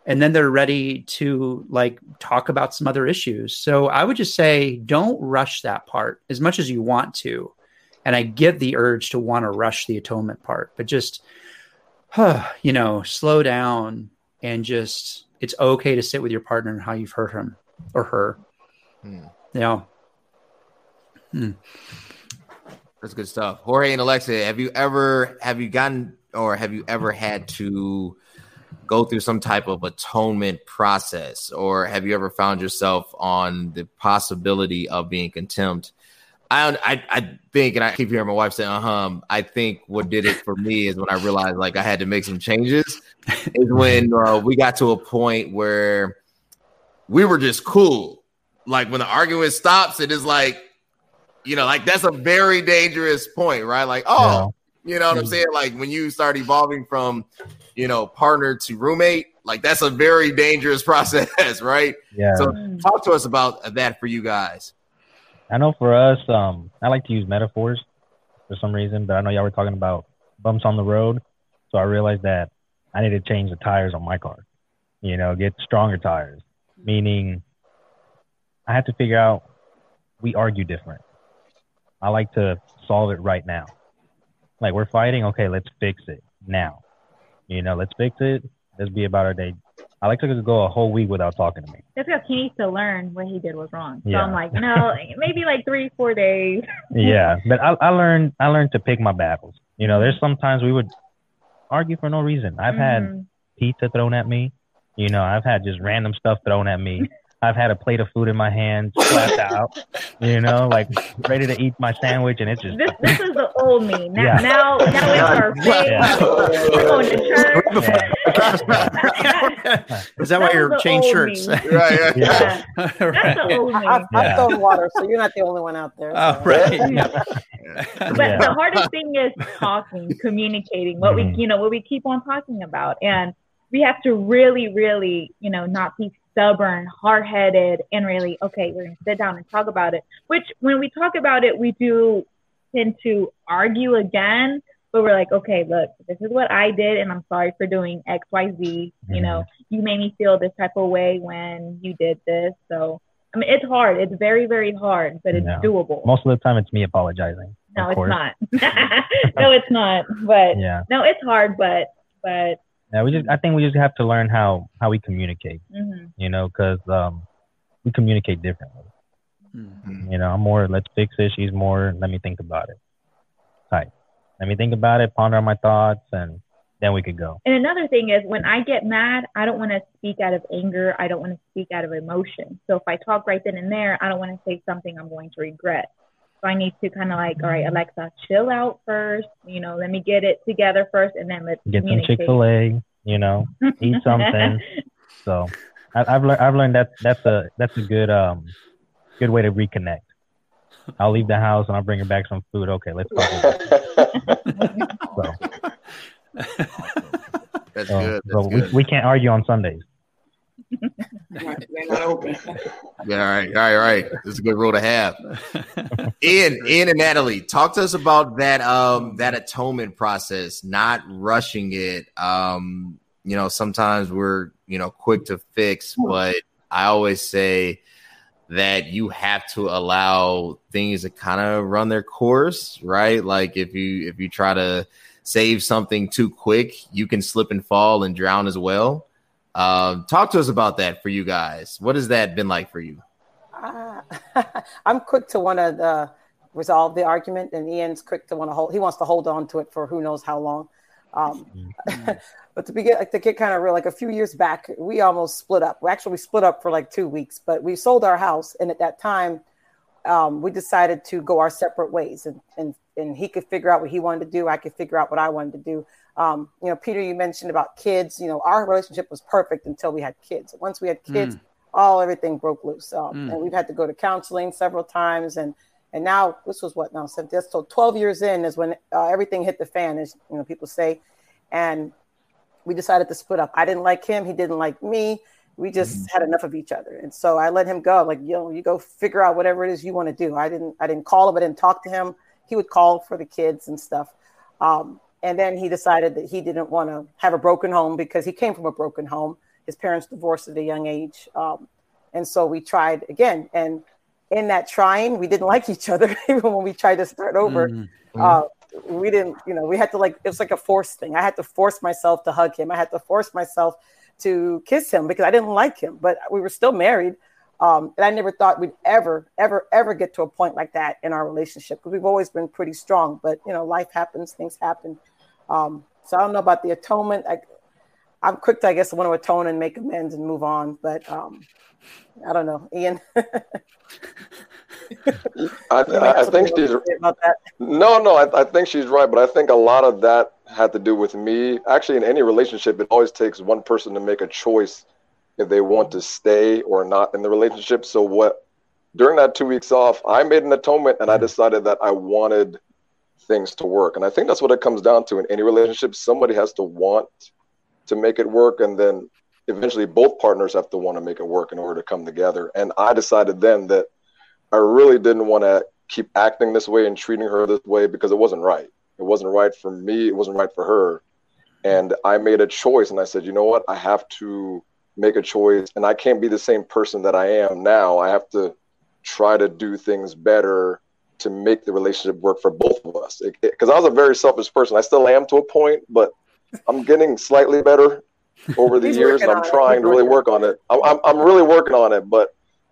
and then they're ready to like talk about some other issues. So I would just say don't rush that part as much as you want to. And I get the urge to want to rush the atonement part, but just, huh, you know, slow down and just, it's okay to sit with your partner and how you've hurt him or her. Hmm. Yeah. Hmm. That's good stuff. Jorge and Alexza, have you ever, have you gotten, or have you ever had to go through some type of atonement process or have you ever found yourself on the possibility of being contempt I, I, I think, and I keep hearing my wife say, "Uh huh." I think what did it for me is when I realized like I had to make some changes. is when uh, we got to a point where we were just cool. Like when the argument stops, it is like, you know, like that's a very dangerous point, right? Like, oh, yeah. you know what I'm saying? Like when you start evolving from, you know, partner to roommate, like that's a very dangerous process, right? Yeah. So talk to us about that for you guys. I know for us, um, I like to use metaphors for some reason, but I know y'all were talking about bumps on the road. So I realized that I need to change the tires on my car, you know, get stronger tires, meaning I have to figure out we argue different. I like to solve it right now. Like we're fighting, okay, let's fix it now. You know, let's fix it. Let's be about our day I like to go a whole week without talking to me. That's because he needs to learn what he did was wrong. So yeah. I'm like, no, maybe like three, four days. yeah, but I, I learned I learned to pick my battles. You know, there's sometimes we would argue for no reason. I've mm-hmm. had pizza thrown at me. You know, I've had just random stuff thrown at me. I've had a plate of food in my hand, flat out, you know, like ready to eat my sandwich, and it's just This this is the old me. Now Yeah. now now it's our face. Yeah. We're going to church. Is that why That you're was the chain old shirts? me. Right, right. Yeah. That's the old me. I've, I've thrown water, so you're not the only one out there. Oh, right. But Yeah. the hardest thing is talking, communicating what Mhm. we, you know, what we keep on talking about. And we have to really, really, you know, not be stubborn, hard headed, and really, okay, we're going to sit down and talk about it. Which, when we talk about it, we do tend to argue again, but we're like, okay, look, this is what I did, and I'm sorry for doing X, Y, Z. You mm-hmm. know, you made me feel this type of way when you did this. So, I mean, it's hard. It's very, very hard, but it's Yeah. doable. most of the time it's me apologizing. No, it's course. not. no, it's not. But Yeah, no, it's hard. But but yeah. We just I think we just have to learn how how we communicate. mhm. You know, because um, we communicate differently. Mm. You know, I'm more let's fix it. She's more let me think about it. Type. Let me think about it, ponder on my thoughts, and then we could go. and another thing is when I get mad, I don't want to speak out of anger. I don't want to speak out of emotion. So if I talk right then and there, I don't want to say something I'm going to regret. So I need to kind of like, all right, Alexza, chill out first. You know, let me get it together first, and then let's Get some. Chick Fil A. You know, eat something. So I, I've learned I've learned that that's a that's a good um good way to reconnect. I'll leave the house and I'll bring her back some food. Okay, let's talk. About it. So, That's so, good. so That's we, good. we can't argue on Sundays. Right, They're not open. Yeah, all right, all right, all right. This is a good rule to have. Ian, Ian and Natalie, talk to us about that um that atonement process, not rushing it. Um, you know, sometimes we're, you know, quick to fix, but I always say that you have to allow things to kind of run their course, right? Like if you if you try to save something too quick, you can slip and fall and drown as well. Um, talk to us about that for you guys. What has that been like for you? Ah, I'm quick to want to uh, resolve the argument, and Ian's quick to want to hold. He wants to hold on to it for who knows how long. Um, but to begin, like, to get kind of real, like a few years back, we almost split up. We actually split up for like two weeks, but we sold our house, and at that time, um, we decided to go our separate ways, and and and he could figure out what he wanted to do. I could figure out what I wanted to do. Um, you know, Peter, you mentioned about kids. You know, our relationship was perfect until we had kids. Once we had kids, all everything broke loose, um, Mm. and we've had to go to counseling several times, and and now this was what now so 12 years in is when uh, everything hit the fan, as you know people say, and we decided to split up. I didn't like him, he didn't like me. We just had enough of each other, and so I let him go. Like you know, you go figure out whatever it is you want to do. I didn't I didn't call him, I didn't talk to him. He would call for the kids and stuff. Um, and then he decided that he didn't want to have a broken home because he came from a broken home. His parents divorced at a young age. Um, and so we tried again. And in that trying, we didn't like each other, even when we tried to start over. Mm. Uh, we didn't, you know, we had to like, it was like a force thing. I had to force myself to hug him. I had to force myself to kiss him because I didn't like him, but we were still married. Um, and I never thought we'd ever, ever, ever get to a point like that in our relationship because we've always been pretty strong. But you know, life happens, things happen. Um, so I don't know about the atonement. I, I'm quick to, I guess, want to atone and make amends and move on. But um, I don't know, Ian. I, I think she's no, no. I, I think she's right, but I think a lot of that had to do with me. Actually, in any relationship, it always takes one person to make a choice if they want to stay or not in the relationship. So what? During that two weeks off, I made an atonement, and I decided that I wanted things to work. And I think that's what it comes down to in any relationship. Somebody has to want to make it work, and then eventually both partners have to want to make it work in order to come together. And I decided then that I really didn't want to keep acting this way and treating her this way because it wasn't right. It wasn't right for me. It wasn't right for her. And I made a choice and I said, you know what? I have to make a choice and I can't be the same person that I am now. I have to try to do things better to make the relationship work for both of us. Because I was a very selfish person. I still am to a point, but I'm getting slightly better over the years. And I'm on it. trying to really work on it. I'm, I'm, I'm really working on it, but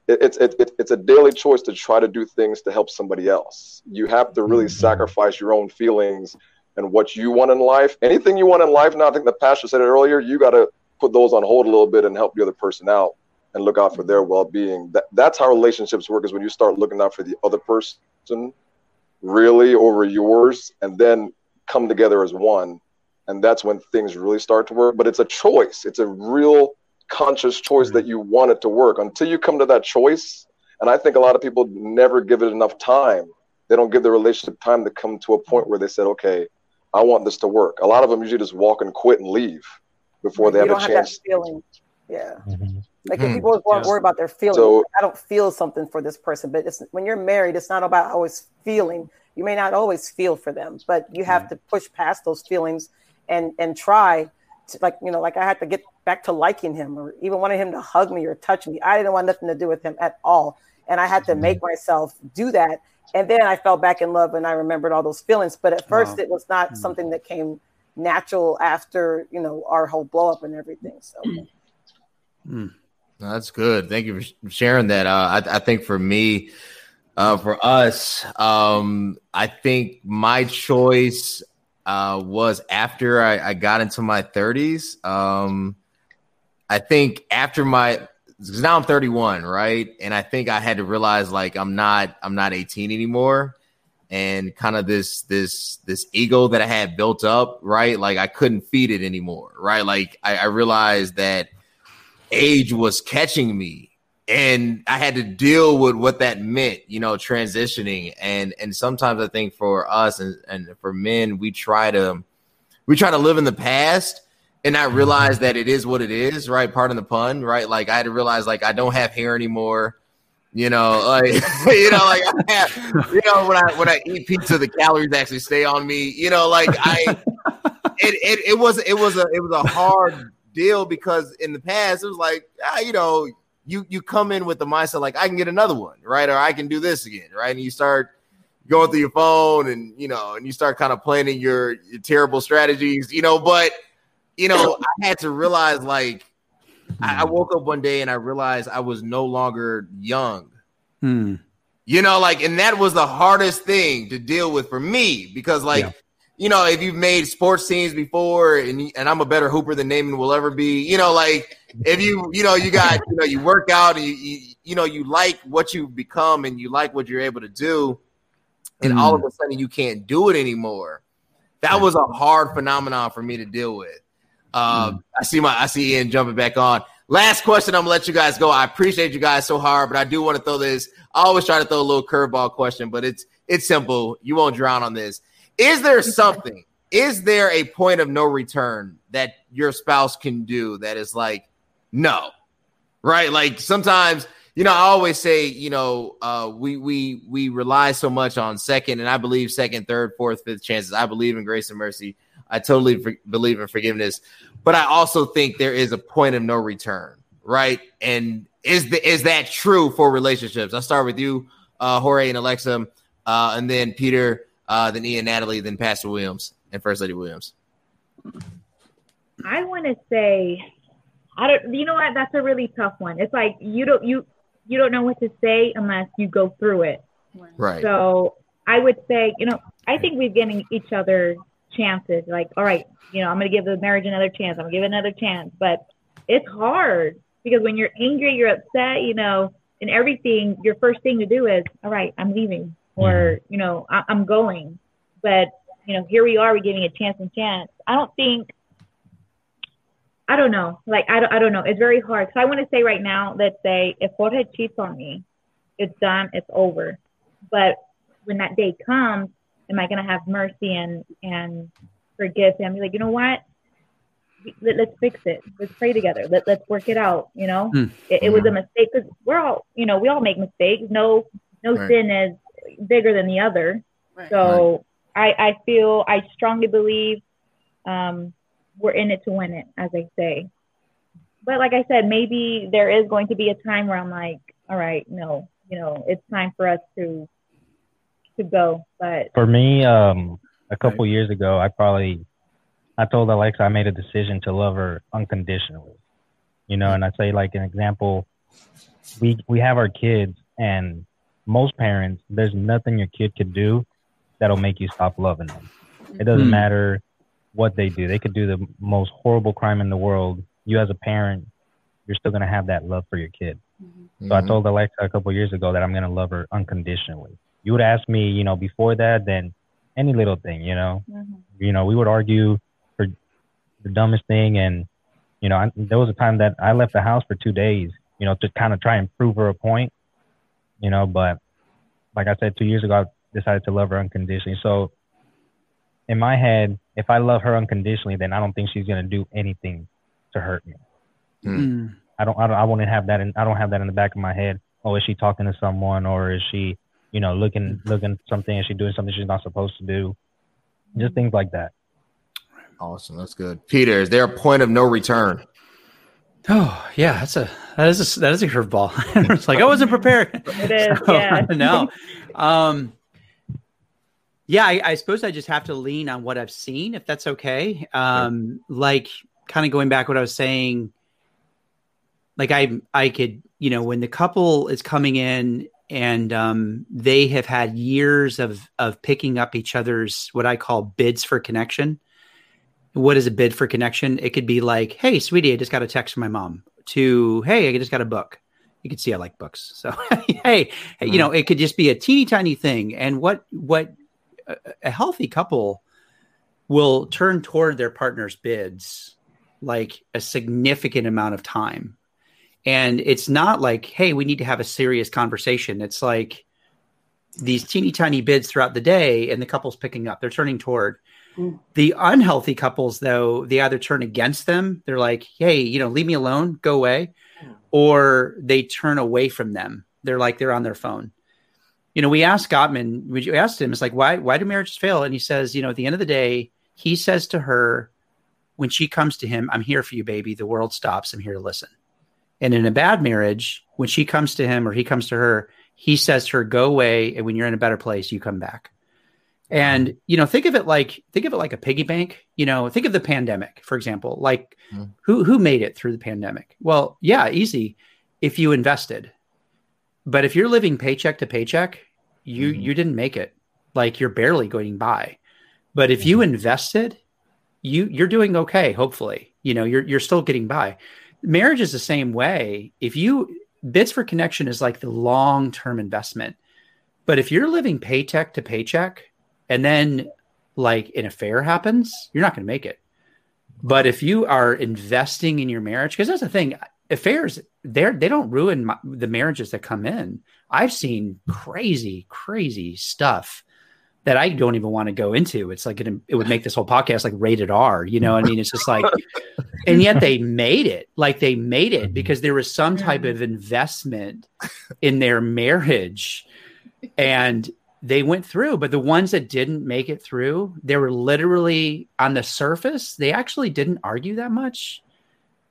it- it's it, it, it's a daily choice to try to do things to help somebody else. You have to really sacrifice your own feelings and what you want in life. Anything you want in life now, I think the pastor said it earlier, you got to put those on hold a little bit and help the other person out and look out for their well-being. That, that's how relationships work is when you start looking out for the other person really over yours and then come together as one. And that's when things really start to work. But it's a choice. It's a real conscious choice that you want it to work. Until you come to that choice, and I think a lot of people never give it enough time. They don't give the relationship time to come to a point where they said, okay, I want this to work. A lot of them usually just walk and quit and leave before they you have a don't chance. that feeling. Yeah. Mhm. Like Hmm. if people always Yeah. worry about their feelings. So- I don't feel something for this person, but it's when you're married, it's not about always feeling. You may not always feel for them, but you have to push past those feelings and and try to like you know like I had to get back to liking him or even wanting him to hug me or touch me. I didn't want nothing to do with him at all, and I had to make myself do that. And then I fell back in love and I remembered all those feelings. But at first, Wow. it was not something that came natural after you know our whole blow up and everything. So. Mm. That's good. Thank you for sharing that. Uh, I, I think for me, uh, for us, um, I think my choice uh, was after I, I got into my 30s. Um, I think after my because now I'm 31, right? And I think I had to realize like I'm not I'm not 18 anymore, and kind of this this this ego that I had built up, right? Like I couldn't feed it anymore, right? Like I, I realized that age was catching me. And i had to deal with what that meant you know transitioning. And and sometimes i think for us and, and for men we try to we try to live in the past and not mm-hmm. realize that it is what it is right? Pardon the pun right? Like i had to realize like i don't have hair anymore you know? Like you know like I have, you know when i when i eat pizza the calories actually stay on me you know? Like i it, it it was it was a it was a hard deal because in the past it was like ah, you know you you come in with the mindset like I can get another one right or I can do this again right and you start going through your phone and you know and you start kind of planning your, your terrible strategies you know but you know I had to realize like I, I woke up one day and I realized I was no longer young Hmm. you know, like, and that was the hardest thing to deal with for me because, like, Yeah. You know, if you've made sports teams before, and and I'm a better hooper than Naaman will ever be, you know, like, if you, you know, you got, you know, you work out and you, you, you know, you like what you've become and you like what you're able to do, and all of a sudden you can't do it anymore. That was a hard phenomenon for me to deal with. Um, I see my, I see Ian jumping back on. Last question, I'm gonna let you guys go. I appreciate you guys so hard, but I do want to throw this. I always try to throw a little curveball question, but it's it's simple. You won't drown on this. Is there something? Is there a point of no return that your spouse can do that is like no, right? Like sometimes, you know, I always say, you know, uh, we we we rely so much on second, and I believe second, third, fourth, fifth chances. I believe in grace and mercy. I totally for- believe in forgiveness, but I also think there is a point of no return, right? And is the is that true for relationships? I'll start with you, uh, Jorge and Alexza, uh, and then Peter, uh, then Ian, Natalie, then Pastor Williams and First Lady Williams. I want to say, I don't. You know what? That's a really tough one. It's like you don't you you don't know what to say unless you go through it. Right. So I would say, you know, I think we've given each other chances. Like, all right, you know, I'm gonna give the marriage another chance. I'm gonna give it another chance. But it's hard because when you're angry, you're upset, you know, and everything. Your first thing to do is, all right, I'm leaving, or you know, I- I'm going. But you know, here we are. We're giving a chance and chance. I don't think. I don't know. Like I don't, I don't know. It's very hard. So I want to say right now, let's say if Jorge cheats on me, it's done. It's over. But when that day comes, am I going to have mercy and and forgive him? Be like, you know what? Let, us fix it. Let's pray together. Let, let's work it out. You know, Mm. it, it was a mistake because we're all, you know, we all make mistakes. No, no Right. sin is bigger than the other. So I, I feel, I strongly believe um, we're in it to win it, as I say. But like I said, maybe there is going to be a time where I'm like, all right, no, you know, it's time for us to to go. But For me, um, a couple years ago, I probably I told Alexza I made a decision to love her unconditionally. You know, and I say like an example, we we have our kids, and most parents, there's nothing your kid could do that'll make you stop loving them. It doesn't Hmm. matter what they do. They could do the most horrible crime in the world. You as a parent, you're still gonna have that love for your kid. So I Mhm. told Alexza a couple years ago that I'm gonna love her unconditionally. You would ask me, you know, before that, then any little thing, you know, you know, we would argue for the dumbest thing, and you know, I, there was a time that I left the house for two days, you know, to kind of try and prove her a point, you know. But like I said, two years ago, I decided to love her unconditionally. So in my head, if I love her unconditionally, then I don't think she's gonna do anything to hurt me. Mm. I don't, I don't, I wouldn't have that, in, I don't have that in the back of my head. Oh, is she talking to someone, or is she, you know, looking, looking something? Is she doing something she's not supposed to do? Just things like that. Awesome. That's good. Peter, is there a point of no return? Oh yeah, that's a that is a that is a curveball. it's like I wasn't prepared. It is, So, yeah. no. Um, yeah, I, I suppose I just have to lean on what I've seen, if that's okay. Um, like kind of going back what I was saying. Like I I could you know when the couple is coming in and um, they have had years of of picking up each other's what I call bids for connection. What is a bid for connection? It could be like, "Hey, sweetie, I just got a text from my mom." To, "Hey, I just got a book." You can see I like books, so hey, you mm-hmm. know, it could just be a teeny tiny thing. And what what a, a healthy couple will turn toward their partner's bids like a significant amount of time. And it's not like, hey, we need to have a serious conversation. It's like these teeny tiny bids throughout the day, and the couple's picking up. They're turning toward. The unhealthy couples, though, they either turn against them. They're like, hey, you know, leave me alone, go away. Or they turn away from them. They're like, they're on their phone. You know, we asked Gottman, we asked him, it's like, why, why do marriages fail? And he says, you know, at the end of the day, he says to her, when she comes to him, I'm here for you, baby. The world stops. I'm here to listen. And in a bad marriage, when she comes to him or he comes to her, he says to her, go away. And when you're in a better place, you come back. And you know, think of it like think of it like a piggy bank. You know, think of the pandemic, for example. Like Mhm. who who made it through the pandemic? Well, yeah, easy if you invested. But if you're living paycheck to paycheck, you Mhm. you didn't make it. Like you're barely going by. But if you invested, you you're doing okay, hopefully. You know, you're you're still getting by. Marriage is the same way. If you bits for connection is like the long-term investment. But if you're living paycheck to paycheck and then like an affair happens, you're not going to make it. But if you are investing in your marriage, because that's the thing, affairs they're they don't ruin my, the marriages that come in. I've seen crazy, crazy stuff that I don't even want to go into. It's like it, it would make this whole podcast like rated R. You know, what I mean, it's just like, and yet they made it. Like they made it because there was some type mm. of investment in their marriage, and they went through. But the ones that didn't make it through, they were literally on the surface. They actually didn't argue that much.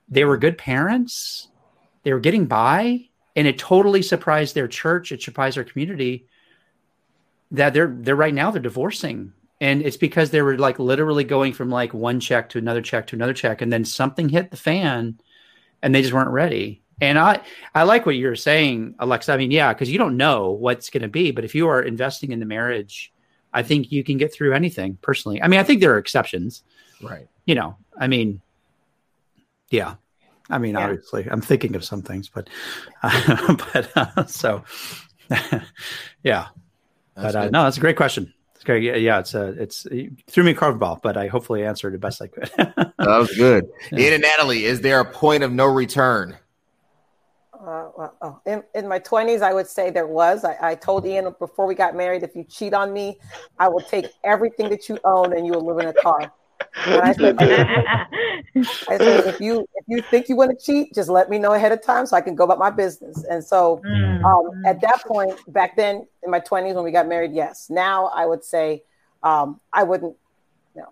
They were good parents. They were getting by, and it totally surprised their church. It surprised their community that they're they're right now they're divorcing and it's because they were like literally going from like one check to another check to another check and then something hit the fan and they just weren't ready and i i like what you're saying alexza i mean yeah because you don't know what's going to be but if you are investing in the marriage i think you can get through anything personally i mean i think there are exceptions Right. you know i mean yeah i mean Yeah. obviously i'm thinking of some things but but uh, so yeah That's but uh, good. no, that's a great question. It's great. Yeah, yeah it's a, it's you threw me a curveball, but I hopefully answered it best I could. That was good. Yeah. Ian and Natalie, is there a point of no return? Uh, well, oh, in, in my 20s, I would say there was. I, I told Ian before we got married, if you cheat on me, I will take everything that you own and you will live in a car. I said, I said, if you if you think you want to cheat, just let me know ahead of time so I can go about my business. And so Mm. um, at that point, back then in my 20s when we got married, yes. Now I would say um, I wouldn't, you know,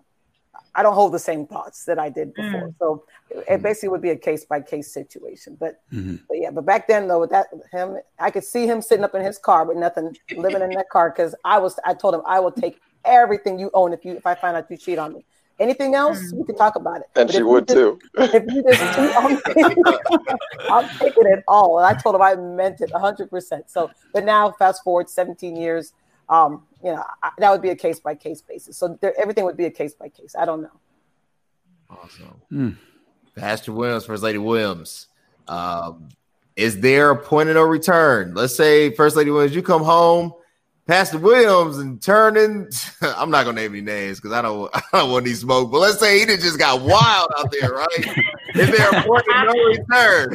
I don't hold the same thoughts that I did before. So it basically would be a case by case situation. But, Mhm. but yeah, but back then though, with that him, I could see him sitting up in his car with nothing, living in that car because I was, I told him I will take everything you own if you if I find out you cheat on me. Anything else, we can talk about it. And But she would just- too. if you just cheat on me, I'm taking it all. And I told him I meant it 100%. So, but now, fast forward 17 years, um, you know, I, that would be a case by case basis. So there, everything would be a case by case. I don't know. Awesome. Mm. Pastor Williams, First Lady Williams. Um, is there a point of no return? Let's say First Lady Williams, you come home, Pastor Williams, and turn in. I'm not gonna name any names because I don't, I don't want any smoke. But let's say he just got wild out there, right? is there a point of no return?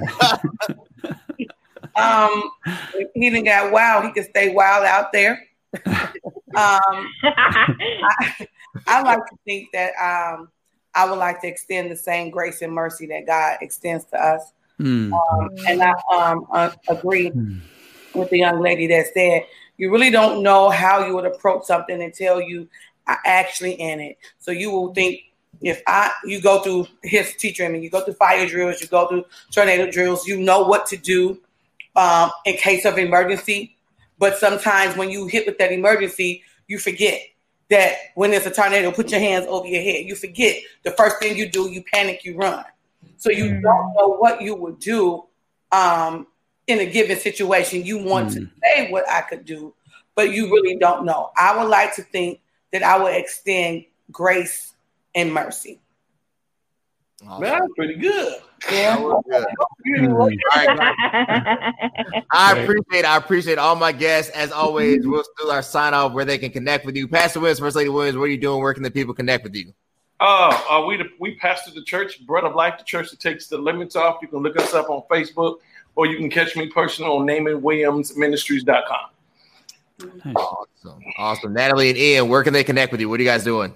Um, if he didn't got wild. He could stay wild out there. um, I, I like to think that um, I would like to extend the same grace and mercy that God extends to us. Hmm. Um, and I um, uh, agree with the young lady that said you really don't know how you would approach something until you are actually in it. So you will think if I you go through his teacher, I mean, you go through fire drills, you go through tornado drills, you know what to do um, in case of emergency. But sometimes when you hit with that emergency, you forget that when there's a tornado, put your hands over your head. You forget the first thing you do, you panic, you run. So you Mm. don't know what you would do um, in a given situation. You want to Mm. say what I could do, but you really don't know. I would like to think that I would extend grace and mercy. Man, that's pretty good. Yeah. All right. I appreciate I appreciate all my guests. As always, we'll still our sign off where they can connect with you. Pastor Williams, First Lady Williams, what are you doing? Where can the people connect with you? Uh, uh, we the, we pastor the church, Bread of Life, the church that takes the limits off. You can look us up on Facebook, or you can catch me personally on NamanWilliamsMinistries.com. Awesome. Awesome. Natalie and Ian, where can they connect with you? What are you guys doing?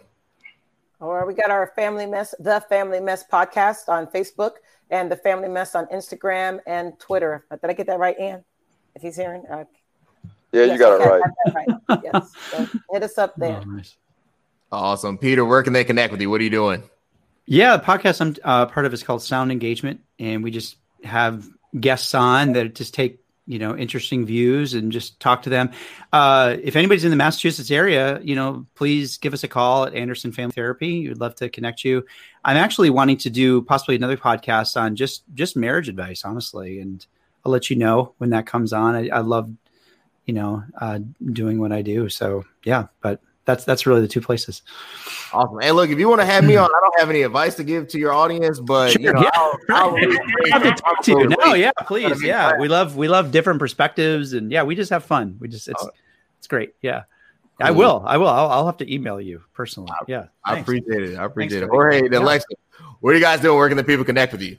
Or we got our Family Mess, the Family Mess podcast on Facebook and the Family Mess on Instagram and Twitter. Did I get that right, Ian? If he's hearing, uh, Yeah, you got it right. right. Yes, so hit us up there. Oh, nice. Awesome. Peter, where can they connect with you? What are you doing? Yeah, the podcast I'm uh, part of is called Sound Engagement, and we just have guests on that just take you know interesting views and just talk to them. Uh, if anybody's in the Massachusetts area, you know, please give us a call at Anderson Family Therapy. We'd love to connect you. I'm actually wanting to do possibly another podcast on just just marriage advice, honestly, and I'll let you know when that comes on. I, I love you know uh, doing what I do. So yeah, but that's that's really the two places. Awesome. And look, if you want to have me on, I don't have any advice to give to your audience, but you know, yeah. I'll, I'll I'd love to talk to you. No, yeah, please. Yeah. glad. We love we love different perspectives and yeah, we just have fun. We just it's Oh. it's great. Yeah. I will. I will. I'll, I'll have to email you personally. Yeah. I thanks. appreciate it. I appreciate it. Thanks, Jorge Jorge. and Alexza, what are you guys doing? Where can the people connect with you?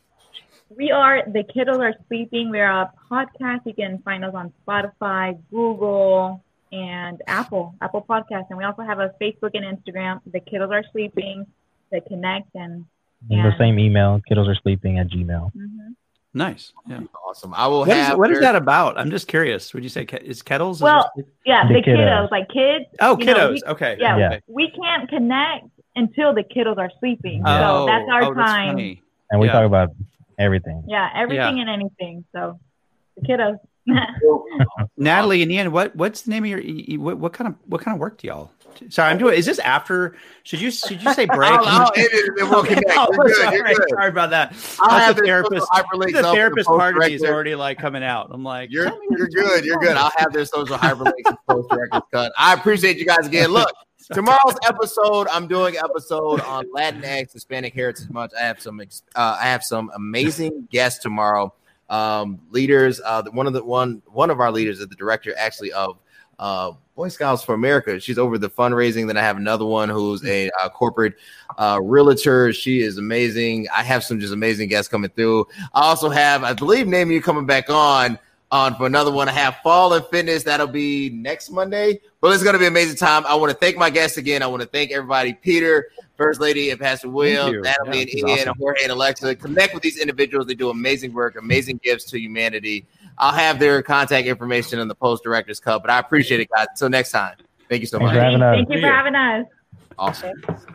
We are the kiddos are sleeping. We're a podcast. You can find us on Spotify, Google, and Apple, Apple Podcast. And we also have a Facebook and Instagram. The kiddos are sleeping. They connect and In the same email, kiddos are sleeping at Gmail. mhm. Nice. Yeah. Awesome. I will What is, have what is their- that about? I'm just curious. Would you say ke- is kettles? Well, there- yeah, The the, kiddos. kiddos. like kids. oh, you know, kiddos. we- okay. yeah, Yeah. Okay. we can't connect until the kiddos are sleeping. Oh, so that's our oh, that's time. funny. And we Yeah. talk about everything. Yeah, everything and anything. So the kiddos. Natalie and Ian, what what's the name of your what, what kind of what kind of work do y'all? Sorry, I'm doing. Is this after? Should you should you say break? I'll edit it we'll Okay, connect. oh, You're good. sorry, You're good. sorry about that. I'll have the therapist. The therapist part of me is already like coming out. I'm like, You're you're good. You're good. I'll have their social hyperlinks post director's cut. I appreciate you guys again. Look, tomorrow's episode, I'm doing episode on Latinx Hispanic Heritage Month. I have some uh, I have some amazing guests tomorrow. Um, leaders. Uh, one of the one one of our leaders is the director actually of uh, Boy Scouts for America. She's over the fundraising. Then I have another one who's a uh, corporate uh, realtor. She is amazing. I have some just amazing guests coming through. I also have, I believe, you coming back on on for another one. I have Fall and Fitness. That'll be next Monday. But it's going to be an amazing time. I want to thank my guests again. I want to thank everybody, Peter, First Lady, and Pastor Williams, you. Natalie, Yeah, and Ian, awesome. Jorge, and Alexza. Connect with these individuals. They do amazing work, amazing gifts to humanity. I'll have their contact information in the Post Directors Cut. But I appreciate it, guys. Until next time. Thank you so Thanks much. for having us. Thank you for having us. Awesome.